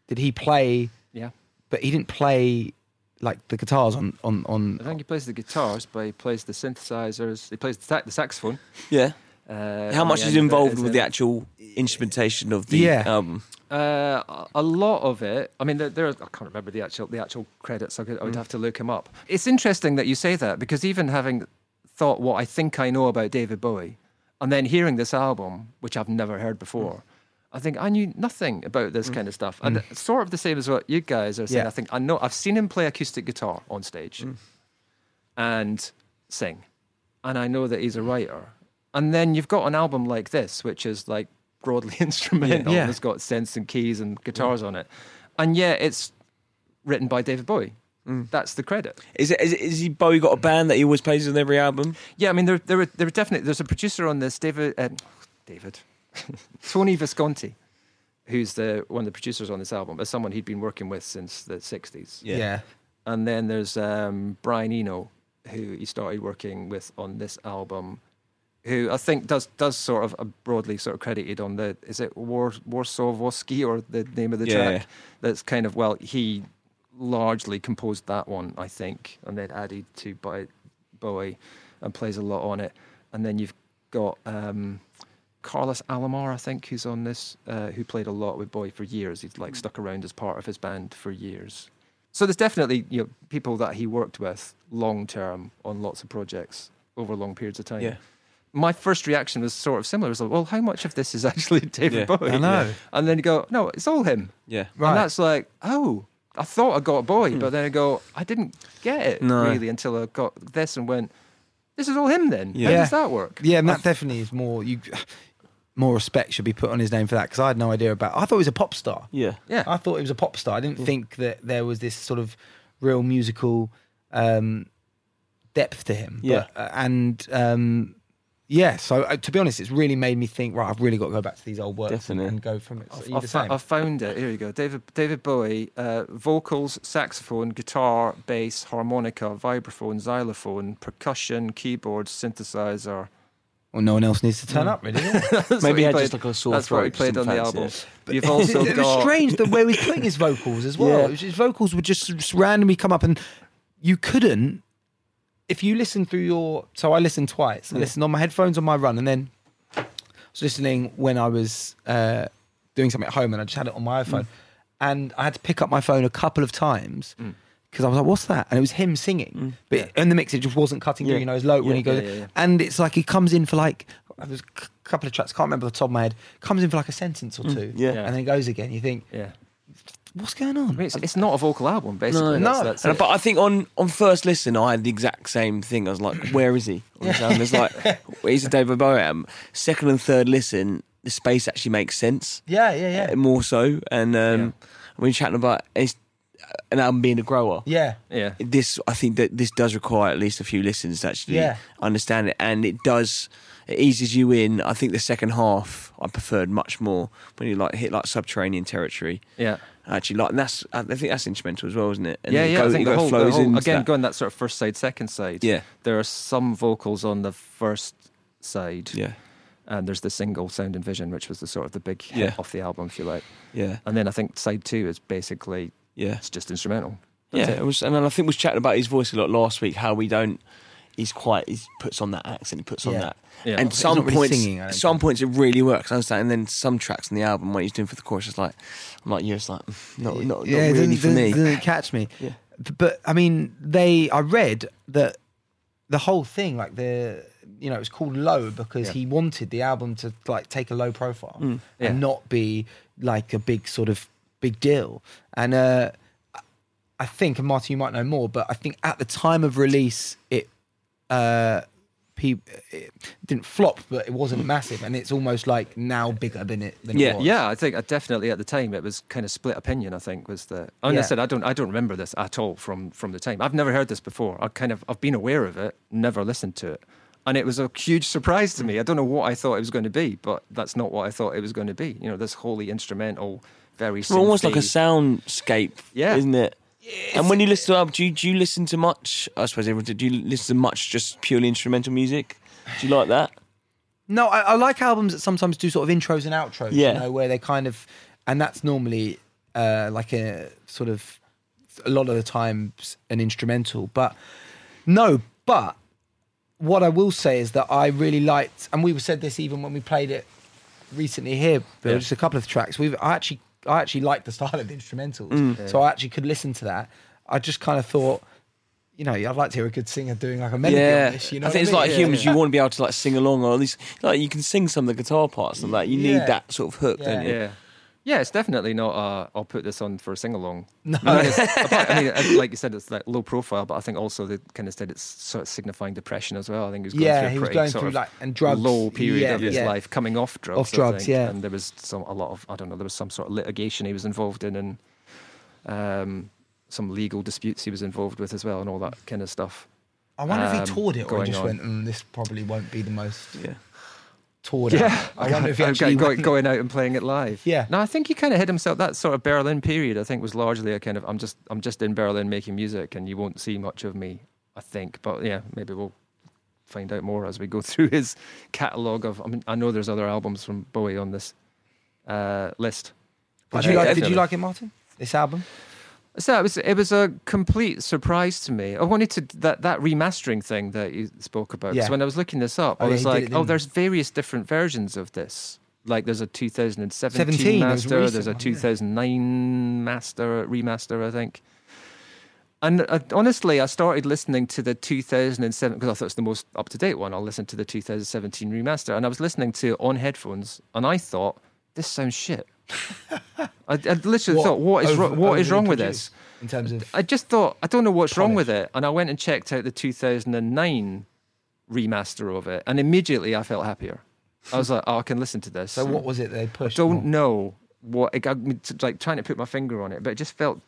Did he play? Yeah. But he didn't play like the guitars on on on. I think he plays the guitars, but he plays the synthesizers. He plays the, sa- the saxophone. Yeah. Uh, How much is end of it, involved with the actual instrumentation of the Yeah. album? Uh, a- a lot of it. I mean, there, there. Are, I can't remember the actual the actual credits. I, could, I would have to look him up. It's interesting that you say that because even having thought what I think I know about David Bowie, and then hearing this album, which I've never heard before. I think I knew nothing about this kind of stuff, and it's sort of the same as what you guys are saying. Yeah. I think I know I've seen him play acoustic guitar on stage, and sing, and I know that he's a writer. And then you've got an album like this, which is like broadly instrumental. Yeah. and It's got synths and keys and guitars on it. and yet it's written by David Bowie. Mm. That's the credit. Is it? Is, it, is he Bowie got a band that he always plays on every album? Yeah, I mean, there, there, were, there were definitely there's a producer on this, David, uh, David, Tony Visconti, who's the one of the producers on this album, as someone he'd been working with since the '60s. Yeah. yeah. And then there's um, Brian Eno, who he started working with on this album, who I think does does sort of uh, broadly sort of credited on the is it War, Warsaw Woski or the name of the Yeah. track? That's kind of well he largely composed that one I think, and then added to by Bowie and plays a lot on it. And then you've got um, Carlos Alomar, I think, who's on this, uh, who played a lot with Bowie for years. He's like stuck around as part of his band for years. So there's definitely you know people that he worked with long term on lots of projects over long periods of time. Yeah. My first reaction was sort of similar. It was like, well, how much of this is actually David Yeah. Bowie? I know. And then you go, no, it's all him. Yeah. Right. And that's like, oh, I thought I got Bowie, but then I go, I didn't get it No. really until I got this and went, this is all him then. Yeah. How Yeah. does that work? Yeah, and that definitely is more you. More respect should be put on his name for that because I had no idea about. I thought he was a pop star. Yeah. Yeah. I thought he was a pop star. I didn't think that there was this sort of real musical um, depth to him. Yeah. But, uh, and um, yeah, so uh, to be honest, it's really made me think. Right, I've really got to go back to these old works and, Definitely. and go from it. So I've, I've fo- I've found it. Here you go. David David Bowie, uh, vocals, saxophone, guitar, bass, harmonica, vibraphone, xylophone, percussion, keyboards, synthesizer. well, no one else needs to turn up, really. do they? That's what Maybe he had played- just like a sore That's what he played on the didn't album. fancy You've also it, it was strange the way he was putting his vocals as well. Yeah. His vocals would just, just randomly come up, and you couldn't. If you listen through your, so I listened twice. I Yeah. listened on my headphones on my run, and then I was listening when I was uh, doing something at home, and I just had it on my iPhone, and I had to pick up my phone a couple of times. Mm. Because I was like, "What's that?" And it was him singing, but in the mix, it just wasn't cutting through. You know, his note when he goes, yeah, yeah, yeah. and it's like he comes in for like there's a c- couple of tracks. Can't remember the top of my head. Comes in for like a sentence or two, Yeah. Yeah. and then he goes again. You think, yeah. What's going I on? mean, it's, it's not a vocal album, basically. No. That's, No. that's And, but I think on, on first listen, I had the exact same thing. I was like, where is he? On? It's like, he's a David Bowie album. Second and third listen, the space actually makes sense. Yeah, yeah, uh, More so. And um, when you're chatting about it's an album being a grower, yeah. yeah. this I think that this does require at least a few listens to actually Yeah. understand it, and it does. It eases you in. I think the second half I preferred much more when you like hit like subterranean territory. Yeah. Actually, like and that's I think that's instrumental as well, isn't it? And yeah, yeah. go- I think the whole, the whole again that. going that sort of first side, second side. Yeah. there are some vocals on the first side, Yeah, and there's the single "Sound and Vision," which was the sort of the big hit Yeah. off the album, if you like. yeah, And then I think side two is basically yeah. it's just instrumental. Yeah, That's it was, and then I think we was chatting about his voice a lot last week. How we don't, he's quite, he puts on that accent, he puts on Yeah. that, Yeah. and He's some not really points, singing, I don't some think. points it really works. I understand, and then some tracks on the album when he's doing for the chorus, it's like, I'm like, you're just like, mm, not, not, not yeah, it really didn't, for me. didn't, didn't catch me. Yeah. But I mean, they. I read that the whole thing, like the, you know, it was called Low because Yeah. he wanted the album to like take a low profile Mm. Yeah. and not be like a big sort of big deal. And uh, I think, and Martin, you might know more, but I think at the time of release, it. Uh, pe- it didn't flop, but it wasn't massive, and it's almost like now bigger than it. Than Yeah. it was. Yeah, I think uh, definitely at the time it was kind of split opinion. I think was the. And Yeah. I said I don't I don't remember this at all from from the time. I've never heard this before. I kind of I've been aware of it, never listened to it, and it was a huge surprise to me. I don't know what I thought it was going to be, but that's not what I thought it was going to be. You know, this wholly instrumental, very It's almost like a soundscape, Yeah. isn't it? And when you listen to album, do you, do you listen to much? I suppose everyone do. Do you listen to much just purely instrumental music? Do you like that? No, I, I like albums that sometimes do sort of intros and outros. Yeah. You know, where they kind of, and that's normally uh, like a sort of a lot of the times an instrumental. But no, but what I will say is that I really liked, and we said this even when we played it recently here. But Yeah. just a couple of tracks. We've I actually I actually liked the style of the instrumentals, Mm. so I actually could listen to that. I just kind of thought. You know, I'd like to hear a good singer doing like a melody yeah, on this. You know, I think what it's mean? like Yeah, humans. yeah. You want to be able to like sing along, or at least like you can sing some of the guitar parts and that. You Yeah. need that sort of hook, don't you? Yeah. Yeah, it's definitely not. Uh, I'll put this on for a sing along. No. I mean, apart- I mean, uh, like you said, it's like low profile, but I think also they kind of said it's sort of signifying depression as well. I think he was going Yeah, through a he was pretty going sort through of like and drugs. low period Yeah, of his yeah. life, coming off drugs. Off I drugs, think. yeah. And there was some a lot of I don't know. There was some sort of litigation he was involved in, and um, some legal disputes he was involved with as well, and all that kind of stuff. I wonder if he um, toured it or he just on. went, mm, this probably won't be the most Yeah. Toured Yeah. I wonder if he actually go- went- going out and playing it live. Yeah. No, I think he kind of hid himself. That sort of Berlin period, I think, was largely a kind of I'm just I'm just in Berlin making music, and you won't see much of me. I think, but yeah, maybe we'll find out more as we go through his catalogue of. I mean, I know there's other albums from Bowie on this uh, list. Did you, like, did you like it, Martin? This album? So it was it was a complete surprise to me. I wanted to that that remastering thing that you spoke about. 'cause Yeah. when I was looking this up, Oh, I was did like, it, oh, there's various different versions of this. Like there's a 2017 17, there was a master, there's a one, yeah. 2009 master remaster, I think. And uh, honestly, I started listening to the 2007 because I thought it's the most up to date one. I'll listen to the 2017 remaster, and I was listening to it on headphones, and I thought this sounds shit. I, I literally thought, what is over- wrong, what is wrong with this? In terms of I just thought I don't know what's wrong with it, and I went and checked out the 2009 remaster of it, and immediately I felt happier. I was like, oh, I can listen to this. so, what was it they pushed? don't more? know what it like trying to put my finger on it, but it just felt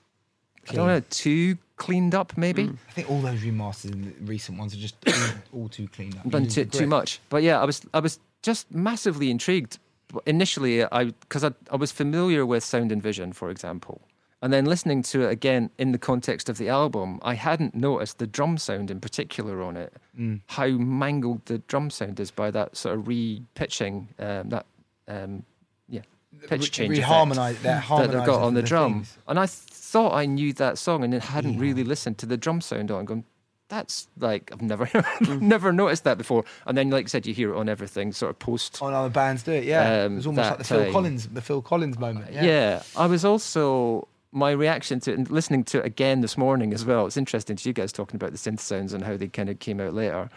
I don't know too cleaned up maybe. Mm. I think all those remasters in the recent ones are just all, all too clean up. done too, too much. But yeah, I was I was just massively intrigued. Initially, I because I, I was familiar with Sound and Vision, for example, and then listening to it again in the context of the album, I hadn't noticed the drum sound in particular on it. Mm. How mangled the drum sound is by that sort of re-pitching, um, that um, yeah, pitch change effect Reharmonise that that they've got on the, drum. things. And I thought I knew that song and then hadn't Yeah. really listened to the drum sound on. Going, that's like I've never never noticed that before. And then, like I said, you hear it on everything, sort of post. On other bands do it, yeah. Um, it was almost like the Phil time. Collins, the Phil Collins moment. Yeah. Yeah. I was also my reaction to it and listening to it again this morning as well. It's interesting to you guys talking about the synth sounds and how they kind of came out later.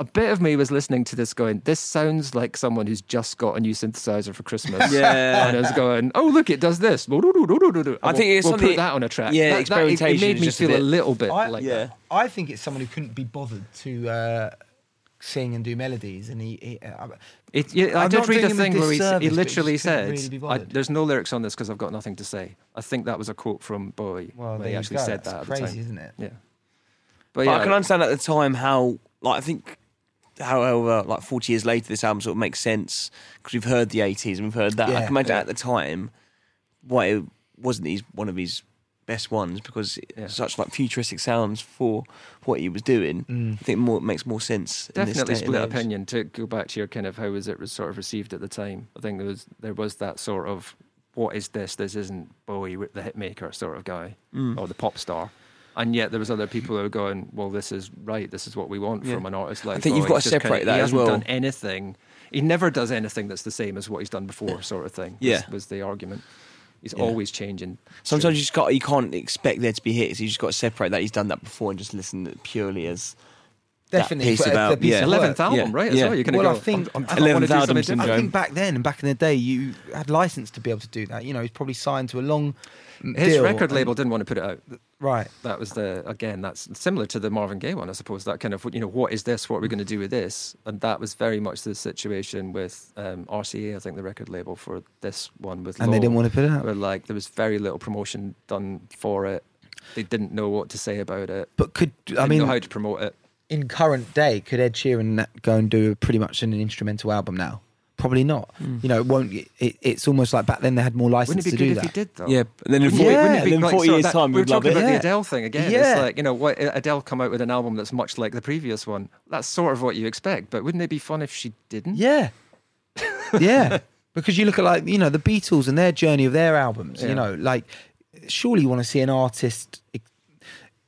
A bit of me was listening to this going, this sounds like someone who's just got a new synthesizer for Christmas. Yeah. and I was going, oh, look, it does this. I I think it's we'll put that on a track. yeah, that, that, it, it made me just a feel a, bit- little bit I- like yeah. that. I think it's someone who couldn't be bothered to uh, sing and do melodies, and he. he uh, It, yeah, I did read a doing a thing where he, he literally said, really I, "There's no lyrics on this because I've got nothing to say." I think that was a quote from Bowie. well, where he actually go. said That's that at crazy, the time. isn't it? Yeah, But, but yeah, I can understand at the time how, like, I think, however, like 40 years later, this album sort of makes sense because we've heard the 80s and we've heard that. I can imagine yeah. at the time why it wasn't his, one of his best ones because Yeah. it's such like futuristic sounds for what he was doing. Mm. I think more makes more sense. in this definitely split opinion. To go back to your kind of how was it was sort of received at the time? I think there was there was that sort of what is this? This isn't Bowie, the hitmaker sort of guy Mm. or the pop star. And yet there was other people who were going, well, this is right. This is what we want Yeah. from an artist like. I think you've got to just kinda- separate that he as hasn't well. Done anything? He never does anything that's the same as what he's done before, sort of thing. was- Yeah. was the argument. He's Yeah. always changing. Sometimes you just got you can't expect there to be hits. You just got to separate that he's done that before and just listen purely as that Definitely, piece about- the piece yeah. Eleventh album, Yeah. right? As Yeah. well. You're gonna Well, go. I think- I'm, I I Eleventh something Album different. I think back then back in the day, you had license to be able to do that. You know, he's probably signed to a long His deal record label didn't want to put it out. Right? That was the again. That's similar to the Marvin Gaye one, I suppose. That kind of you know, what is this? What are we going to do with this? And that was very much the situation with um, RCA, I think, the record label for this one with. And they didn't want to put it out. Where like there was very little promotion done for it. They didn't know what to say about it. But could I Didn't mean, know how to promote it. in current day, could Ed Sheeran go and do pretty much an instrumental album now? Probably not. Hmm. You know, it won't. It, it's almost like back then they had more license Wouldn't it be to do good if that. he did though? yeah. But then in 40, it- wouldn't it be then like 40 years that- time, we were we'd love talking it. about Yeah. the Adele thing again. Yeah. It's like you know, what Adele come out with an album that's much like the previous one. That's sort of what you expect. But wouldn't it be fun if she didn't? Yeah, yeah. Because you look at like you know the Beatles and their journey of their albums. Yeah. You know, like surely you want to see an artist ex-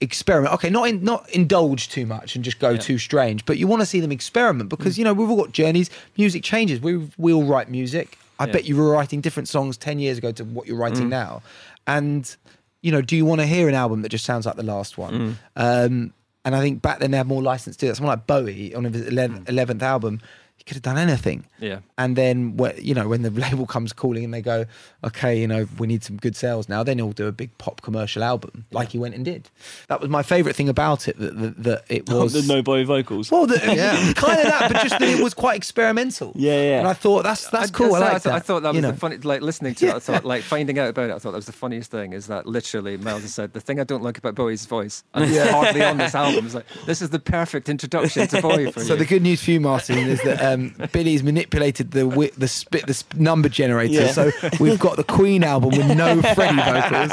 experiment. Okay, not in, not indulge too much and just go Yeah. too strange, but you want to see them experiment because mm. you know we've all got journeys. Music changes. We we all write music. I Yeah. bet you were writing different songs ten years ago to what you're writing mm. now, and you know, do you want to hear an album that just sounds like the last one? Mm. Um, and I think back then they had more license to do that. Someone like Bowie on his 11th, 11th album, could have done anything. Yeah. And then, you know, when the label comes calling and they go, okay, you know, we need some good sales now, then he'll do a big pop commercial album like he went and did. That was my favourite thing about it, that, that, that it was. the no Bowie vocals. well, the, kind of that, but just that it was quite experimental. Yeah, yeah. And I thought that's that's cool. I, I, like I, thought, that. I thought that you was know. the funny, like listening to it. I thought, like finding out about it. I thought that was the funniest thing. Is that literally Miles has said the thing I don't like about Bowie's voice, and it's hardly on this album. Is like this is the perfect introduction to Bowie for So you. the good news for you, Martin, is that um, Um, Billy's manipulated the wi- the spit the sp- number generator. Yeah. So we've got the Queen album with no Freddie vocals.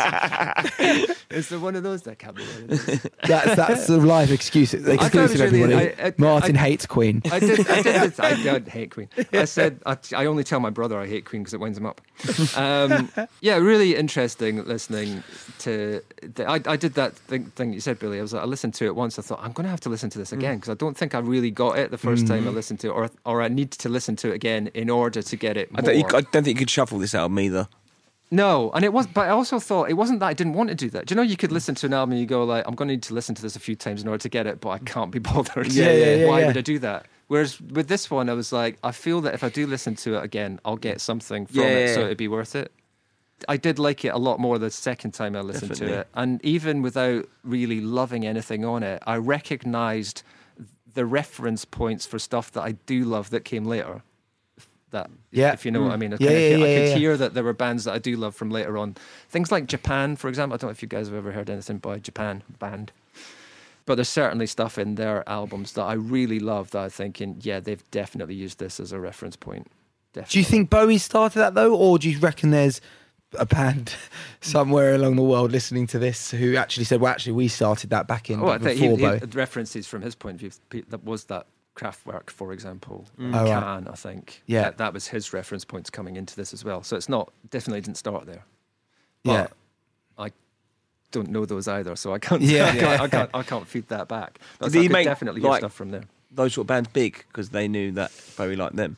is there one of those that can't be? That's that's the live excuse. thought it was Exclusive, really- everybody. I- I- Martin I- hates Queen. I did. I did. this- I, don't hate Queen. I said I, I only tell my brother I hate Queen because it winds him up. Um, yeah, really interesting listening to. The, I, I did that thing, thing you said, Billy. I was like, I listened to it once. I thought I'm going to have to listen to this mm. again because I don't think I really got it the 1st time I mm-hmm. listened to it, or or I need to listen to it again in order to get it. I don't, you, I don't think you could shuffle this album either. No, and it was, but I also thought it wasn't that I didn't want to do that. Do you know you could listen to an album and you go like, I'm going to need to listen to this a few times in order to get it, but I can't be bothered. Yeah, yeah, yeah, Why yeah. would I do that? Whereas with this one, I was like, I feel that if I do listen to it again, I'll get something from Yeah, it, so it'd be worth it. I did like it a lot more the second time I listened Definitely. to it, and even without really loving anything on it, I recognised the reference points for stuff that I do love that came later. That Yeah. if you know what I mm. mean. I, Yeah, of yeah, I yeah, could yeah. hear that there were bands that I do love from later on. Things like Japan, for example. I don't know if you guys have ever heard anything by Japan band. But there's certainly stuff in their albums that I really love that I'm thinking, yeah, they've definitely used this as a reference point. Definitely. Do you think Bowie started that though, or do you reckon there's a band somewhere along the world listening to this who actually said, "Well, actually, we started that back in Oh, I think he, before he references from his point of view that was that Kraftwerk, for example, Oh, right. Can, I think. Yeah. That, that was his reference points coming into this as well. So it's not, definitely didn't start there. yeah, But I don't know those either, so I can't. Yeah. I, can't I can't. I can't feed that back. But Did I he could make, definitely hear like- stuff from there. Those sort of bands big because they knew that Bowie liked them,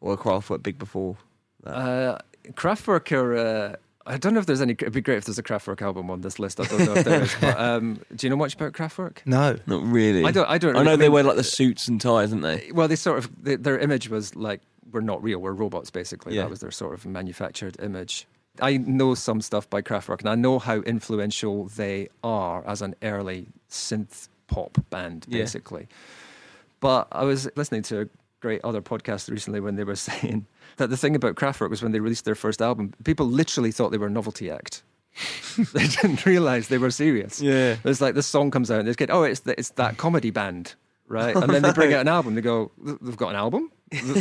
or Kraftwerk big before. That. Uh, Kraftwerk are. Uh, I don't know if there's any. It'd be great if there's a Kraftwerk album on this list. I don't know if there is. But um, do you know much about Kraftwerk? no, Not really. I don't. I don't. I know really- they mean, wear like the suits and ties, don't they? Well, they sort of they, their image was like we're not real, we're robots. Basically, Yeah. that was their sort of manufactured image. I know some stuff by Kraftwerk, and I know how influential they are as an early synth pop band, Yeah. basically. But I was listening to a great other podcast recently when they were saying that the thing about Kraftwerk was when they released their first album, people literally thought they were a novelty act. they didn't realize they were serious. Yeah. It's like this song comes out and they get, oh, it's the, it's that comedy band, right? And then they bring out an album. They go, they've got an album,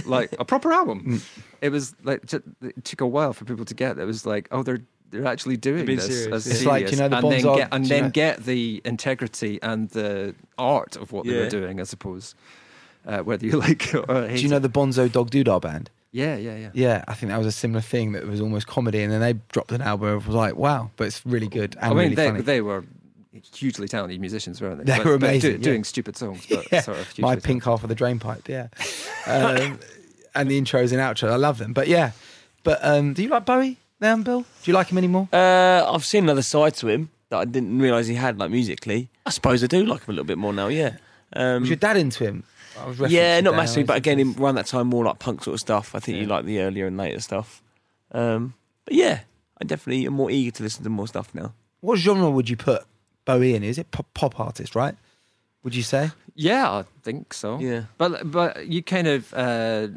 like a proper album. Mm. It was like it took a while for people to get. It was like, oh, they're they're actually doing this serious, as yeah. It's like, you know, the and then get and then know- get the integrity and the art of what they were doing. I suppose, uh, whether you like it or hate do you know it. the Bonzo Dog Doodah band? Yeah, yeah, yeah. Yeah, I think that was a similar thing that was almost comedy, and then they dropped an album. and was like, wow, but it's really good and I mean, really they funny. they were hugely talented musicians, weren't they? They But- were but do- amazing, yeah. doing stupid songs, but Yeah, sort of hugely my talented. pink half of the drain pipe, yeah. um, and the intros and outros, I love them. But yeah, but um, do you like Bowie, then, Bill? Do you like him anymore? Uh, I've seen another side to him that I didn't realise he had, like musically. I suppose I do like him a little bit more now. Yeah. Um, Was your dad into him? I was yeah, not massively, I but again, thinking- in, around that time, more like punk sort of stuff. I think you Yeah. like the earlier and later stuff. Um, but yeah, I definitely am more eager to listen to more stuff now. what genre would you put Bowie in? Is it pop, pop artist, right? Would you say? Yeah, I think so. Yeah. But but you kind of uh,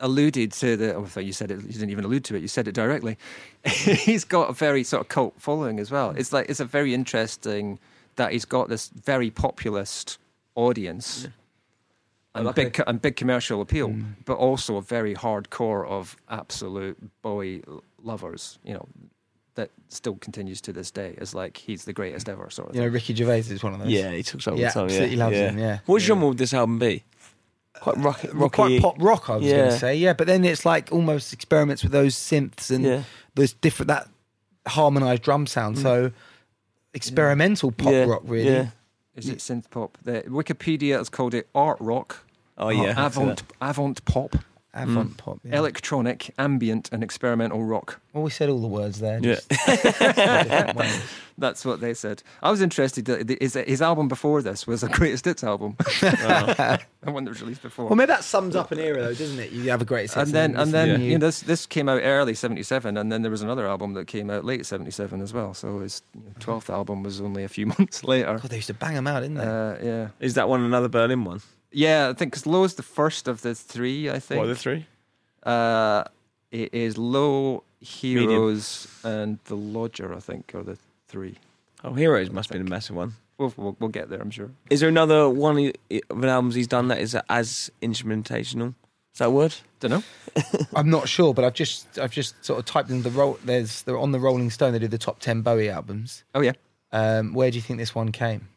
alluded to the. Oh, I thought you said it. You didn't even allude to it. You said it directly. he's got a very sort of cult following as well. It's like it's a very interesting that he's got this very populist audience. And like big, co- and big commercial appeal, Mm. but also a very hardcore of absolute Bowie lovers. You know, that still continues to this day as like he's the greatest ever sort of. You know. Ricky Gervais is one of those. Yeah, he talks about Yeah, all the time. absolutely yeah. loves yeah. him, yeah. What Yeah. genre would this album be? Quite rock, rocky. quite pop rock, I was going to say. Yeah, but then it's like almost experiments with those synths and Yeah. those different that harmonized drum sound. So experimental pop yeah. rock, really. Yeah. Is it synth pop? The Wikipedia has called it art rock. Oh yeah. I see avant avant pop. Avant pop. Yeah. electronic, ambient, and experimental rock. well, we said all the words there. Yeah. just. That's what they said. I was interested that his, his album before this was a greatest hits album, the one that was released before. Well, maybe that sums up an era, though, doesn't it? You have a great and then and then Yeah. you know this this came out early '77, and then there was another album that came out late '77 as well. So his twelfth album was only a few months later. God, they used to bang them out, didn't they? Uh, yeah, Is that one another Berlin one? Yeah. I think because Low's the first of the three. I think What are the three? Uh, it is Low, Heroes, and The Lodger. I think are the three. Oh, Heroes must be the massive one. We'll, we'll, we'll get there, I'm sure. Is there another one of the albums he's done that is as instrumentational? Is that a word? Don't know. I'm not sure, but I've just I've just sort of typed in the roll. There's they're on the Rolling Stone. They do the top ten Bowie albums. Oh yeah, Um, where do you think this one came?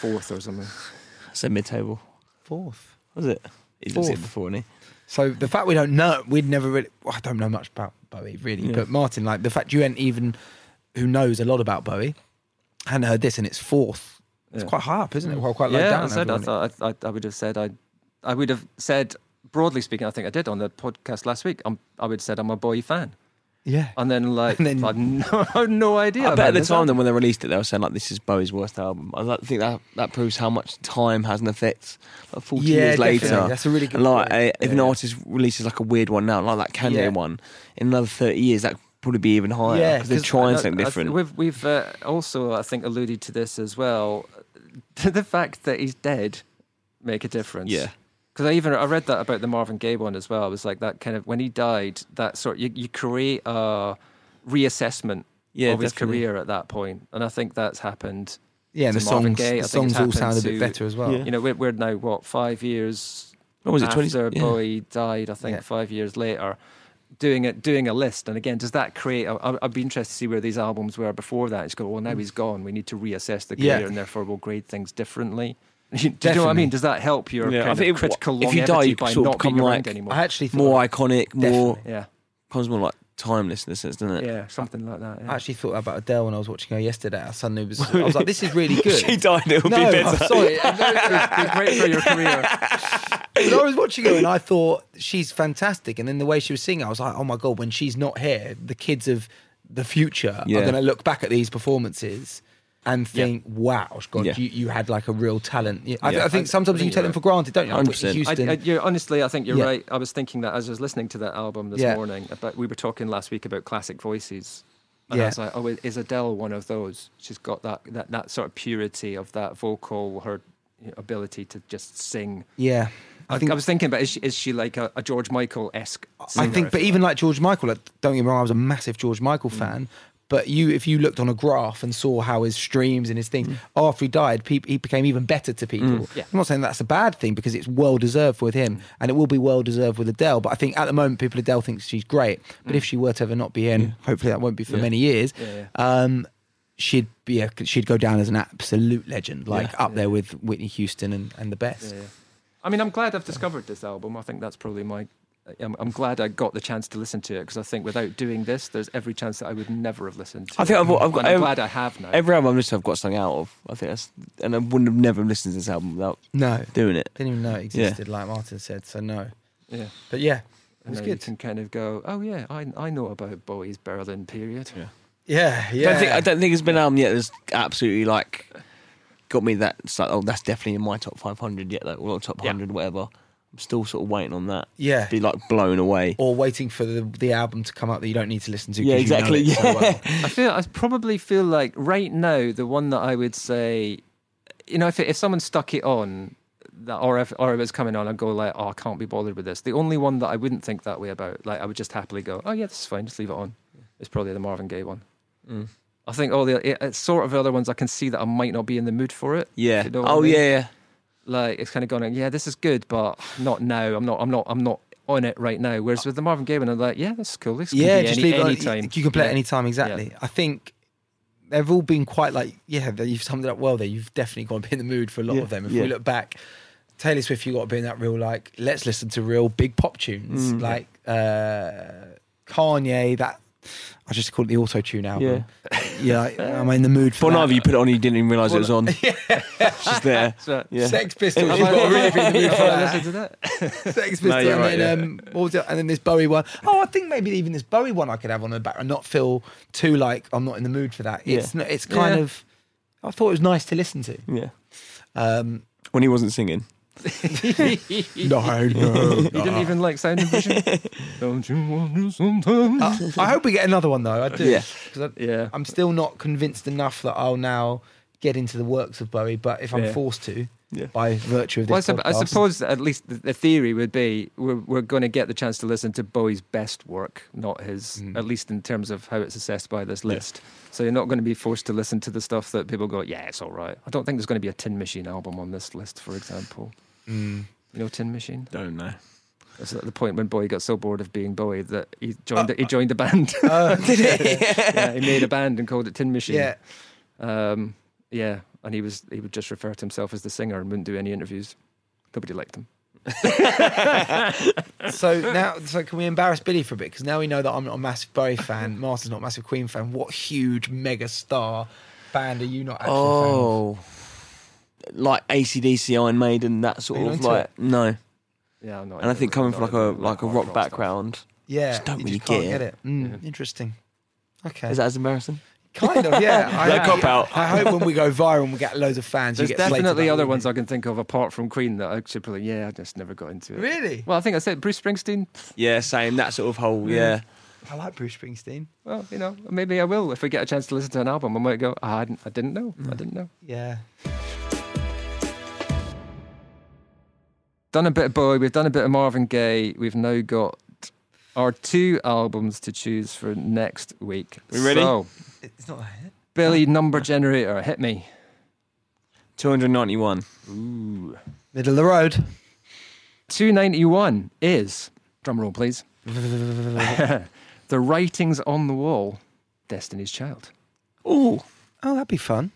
fourth or something. I said mid-table. Fourth. Was it? He's been Fourth. before, hasn't So the fact we don't know, we'd never really. Well, I don't know much about Bowie really, Yeah. but Martin, like the fact you ain't even who knows a lot about Bowie, hadn't heard this, and it's fourth. It's Yeah. quite high up, isn't it? Mm. Well, quite low yeah, down. I said I thought I, I, I would have said I, I would have said broadly speaking. I think I did on the podcast last week. I'm, I would have said I'm a Bowie fan, yeah. and then like And then- I had no, I had no idea. I bet at the time, then when they released it, they were saying like, "This is Bowie's worst album." I think that that proves how much time has an effect. Like forty Yeah, years definitely. later, That's a really good And like, point. uh, if an Yeah. artist releases like a weird one now, like that Kanye Yeah. one, in another thirty years, that probably be even higher Yeah, because they're trying I- something I- different. We've we've uh, also I think alluded to this as well. the fact that he's dead make a difference. Yeah. Because I even I read that about the Marvin Gaye one as well. It was like that kind of when he died, that sort you, you create a reassessment Yeah, of his definitely. career at that point, and I think that's happened. Yeah, and to the Marvin songs, Gaye, I the think it's songs all sound a bit to- better as well. Yeah. You know, we're, we're now what five years What was it? after 20? yeah. Bowie died, I think Yeah. five years later, doing it, doing a list. And again, does that create? I- I'd be interested to see where these albums were before that. It's go, well, now mm. he's gone. We need to reassess the Yeah. career, and therefore we'll grade things differently. Do you know what I mean? Does that help your Yeah, I kind think of if- critical if you die, you by sort of not being become around like- anymore? I actually thought More iconic, more yeah, becomes more like timeless in a sense, doesn't it? yeah, something like that. I actually thought about Adele when I was watching her yesterday. I suddenly was, I was like, this is really good. she died, it would no, be I'm better. sorry. No, It'd be great for your career. But I was watching her and I thought she's fantastic. And then the way she was singing, I was like, oh my god, when she's not here, the kids of the future Yeah. are going to look back at these performances and think, wow, God, Yeah. you, you had like a real talent. Yeah, I, Yeah. I think I- sometimes I think you take them right. for granted, don't you? 100%. Houston. I, I, you're, honestly, I think you're Yeah. right. I was thinking that as I was listening to that album this Yeah. morning. About we were talking last week about classic voices, and Yeah. I was like, oh, is Adele one of those? She's got that that, that sort of purity of that vocal, her ability to just sing. yeah. I, I think I was thinking, about is she, is she like a, a George Michael esque? I think, but even like George Michael, like, don't get me wrong, I was a massive George Michael Mm. But you, if you looked on a graph and saw how his streams and his things Mm. after he died, peop he became even better to people. Yeah. I'm not saying that's a bad thing because it's well deserved with him, and it will be well deserved with Adele. But I think at the moment, people Adele thinks she's great. But if she were to ever not be in, hopefully that won't be for Yeah. many years. Yeah, Um, she'd be a, she'd go down as an absolute legend, like Yeah. up there with Whitney Houston and, and the best. Yeah, yeah. I mean, I'm glad I've discovered this album. I think that's probably my. I'm, I'm glad I got the chance to listen to it because I think without doing this, there's every chance that I would never have listened to. I think it. I've, I've got. I'm glad I have now. Every album I've listened to, I've got something out of. I think that's, and I wouldn't have never listened to this album without No, doing it. didn't even know it existed, like Martin said. So no, yeah. but yeah, it And was now you good. can kind of go, oh yeah, I I know about Bowie's Berlin period. Yeah. Yeah, I yeah. don't think I don't think there's been an album yet that's absolutely like got me that. It's like, oh, that's definitely in my top 500 yet, like, or top Yeah. 100, whatever. I'm still sort of waiting on that. yeah. Be like blown away. or waiting for the, the album to come out that you don't need to listen to. Yeah, you know exactly, it so yeah. well. I feel I probably feel like right now the one that I would say, you know, if if someone stuck it on, that or if or if it's coming on, I'd go like, oh, I can't be bothered with this. The only one that I wouldn't think that way about, like, I would just happily go, oh yeah, this is fine, just leave it on. It's probably the Marvin Gaye one. Mm. I think all the it, it's sort of the other ones I can see that I might not be in the mood for it. Yeah. You know what I oh mean? yeah, yeah. Like it's kind of going, yeah, this is good, but not now. I'm not. I'm not. I'm not on it right now. Whereas with the Marvin Gaye one, I'm like, yeah, this is cool. This can yeah, just any, leave it on. anytime. You can play Yeah. it anytime, exactly. I think they've all been quite like, yeah, you've summed it up well there. You've definitely got to be in the mood for a lot Yeah, of them. If yeah. we look back, Taylor Swift, you got to be in that real, like, let's listen to real big pop tunes. Mm. like uh, Kanye, that I just call it the auto tune album. Yeah, yeah I'm in the mood for Bon that. Iver, you put it on, you didn't even realise it was on. She's there. So, Yeah. Sex Pistols. Am You've I- got to really be in the mood for that. listen to that. Sex Pistols, No, you're and right, then yeah. um, what was it? And then this Bowie one. Oh, I think maybe even this Bowie one I could have on the back and not feel too like I'm not in the mood for that. It's Yeah. not, it's kind Yeah. of. I thought it was nice to listen to. Yeah. Um, When he wasn't singing. no, no. You didn't even like Sound and Vision? Don't you want to sometimes? I, I hope we get another one though. I do. Yeah. 'Cause I, Yeah. I'm still not convinced enough that I'll now get into the works of Bowie. But if I'm Yeah. forced to, Yeah. by virtue of this Well, I, sup- I suppose at least the, the theory would be we're, we're going to get the chance to listen to Bowie's best work, not his, Mm. at least in terms of how it's assessed by this list. So you're not going to be forced to listen to the stuff that people go, yeah, it's all right. I don't think there's going to be a Tin Machine album on this list, for example. Mm. You know Tin Machine? Don't know. It's at the point when Bowie got so bored of being Bowie that he joined, he joined a band. Uh, did it? yeah, he made a band and called it Tin Machine. yeah. Um, yeah, and he was he would just refer to himself as the singer and wouldn't do any interviews. Nobody liked him. So now, so can we embarrass Billy for a bit? Because now we know that I'm not a massive Bowie fan. Martin's not a massive Queen fan. What huge mega star band are you not actually Oh. Like ACDC, Iron Maiden, that sort of into like no. Yeah, I'm not. And I think coming from like a like a rock background, fan? Yeah, Just don't you really can't get get it. it. Mm, Yeah. Interesting. Okay, is that as embarrassing? Kind of yeah. I, No cop out. I hope when we go viral and we get loads of fans, There's you get definitely other we ones. I can think of apart from Queen that I should probably. Yeah, I just never got into it. Really? Well, I think I said Bruce Springsteen. Yeah, same. That sort of whole yeah. I like Bruce Springsteen. Well, you know, maybe I will if we get a chance to listen to an album. I might go. "Ah, I didn't. I didn't know. Mm. I didn't know. Yeah. Done a bit of Bowie. We've done a bit of Marvin Gaye. We've now got our two albums to choose for next week. We ready? So, It's not that. Billy Number Generator, hit me. Two hundred ninety one. Ooh. Middle of the road. 291 is, drum roll please, The Writing's on the Wall, Destiny's Child. Ooh. Oh, that'd be fun.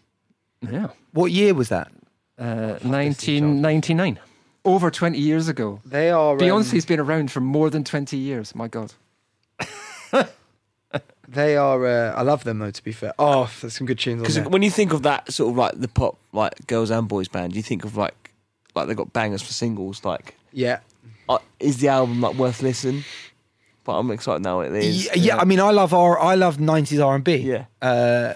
Yeah. What year was that? Uh, 1999. Over 20 years ago. They are. um, Beyonce's been around for more than 20 years. My God. They are. Uh, I love them though. To be fair. Oh, there's some good tunes on Because when you think of that sort of like the pop like girls and boys band, you think of like like they've got bangers for singles. Like, Yeah. uh, is the album like worth listen? But I'm excited now. It is. Yeah, yeah, I mean, I love R. I love '90s R&B. Yeah. Uh,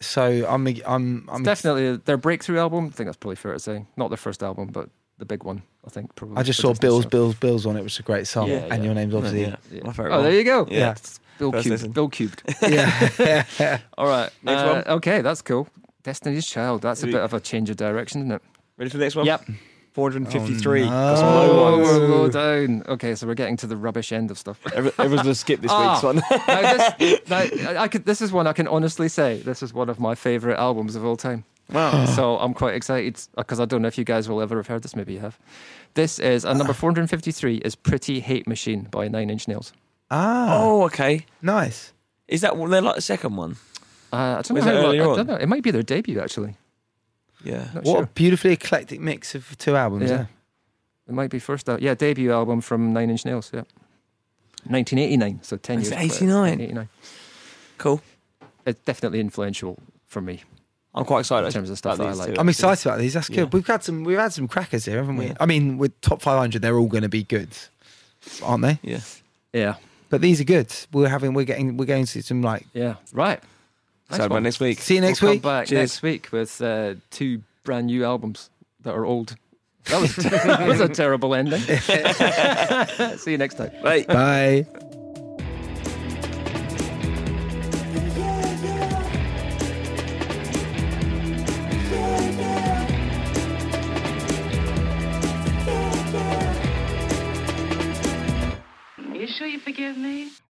so I'm. I'm. I'm It's definitely their breakthrough album. I think that's probably fair to say. Not their first album, but the big one, I think. Probably. I just saw Bills, Child. Bills, Bills on it, which is a great song. Yeah, and yeah. your name's obviously. Yeah. Yeah. My favourite Oh, there you go. Yeah. It's Bill First cubed. listen. Bill cubed. Yeah. All right. Next Uh, one. Okay, that's cool. Destiny's Child. That's a bit of a change of direction, isn't it? Ready for the next one? Yep. 453. Oh, no. Got some low Oh, we'll down. Okay, so we're getting to the rubbish end of stuff. Every- Everyone's going to skip this Ah. week's one. now, this, now, I- I could, this is one I can honestly say. This is one of my favourite albums of all time. Wow. So I'm quite excited because I don't know if you guys will ever have heard this. Maybe you have. This is uh, number 453 is "Pretty Hate Machine" by Nine Inch Nails. ah, Oh, okay. nice. Is that one? They're like the second one. Uh, I don't know. Was How, it earlier I on? don't know. It might be their debut actually. Yeah. Not What sure. a beautifully eclectic mix of two albums. Yeah. Yeah. It might be first out. Yeah, debut album from Nine Inch Nails. Yeah, 1989. So 10 Is years. it 89? 1989. Cool. It's definitely influential for me I'm quite excited in terms of stuff that I these like. two, I'm excited about these. That's good. Yeah. We've had some. We've had some crackers here, haven't we? Yeah. I mean, with top 500, they're all going to be good, aren't they? Yeah. Yeah, But these are good. We're having. We're getting. We're going to see some like. yeah. Right. Nice about next week. See you next we'll week. Come back Cheers. next week with uh, two brand new albums that are old. That was, that was a terrible ending. See you next time. Bye. Bye. Forgive me?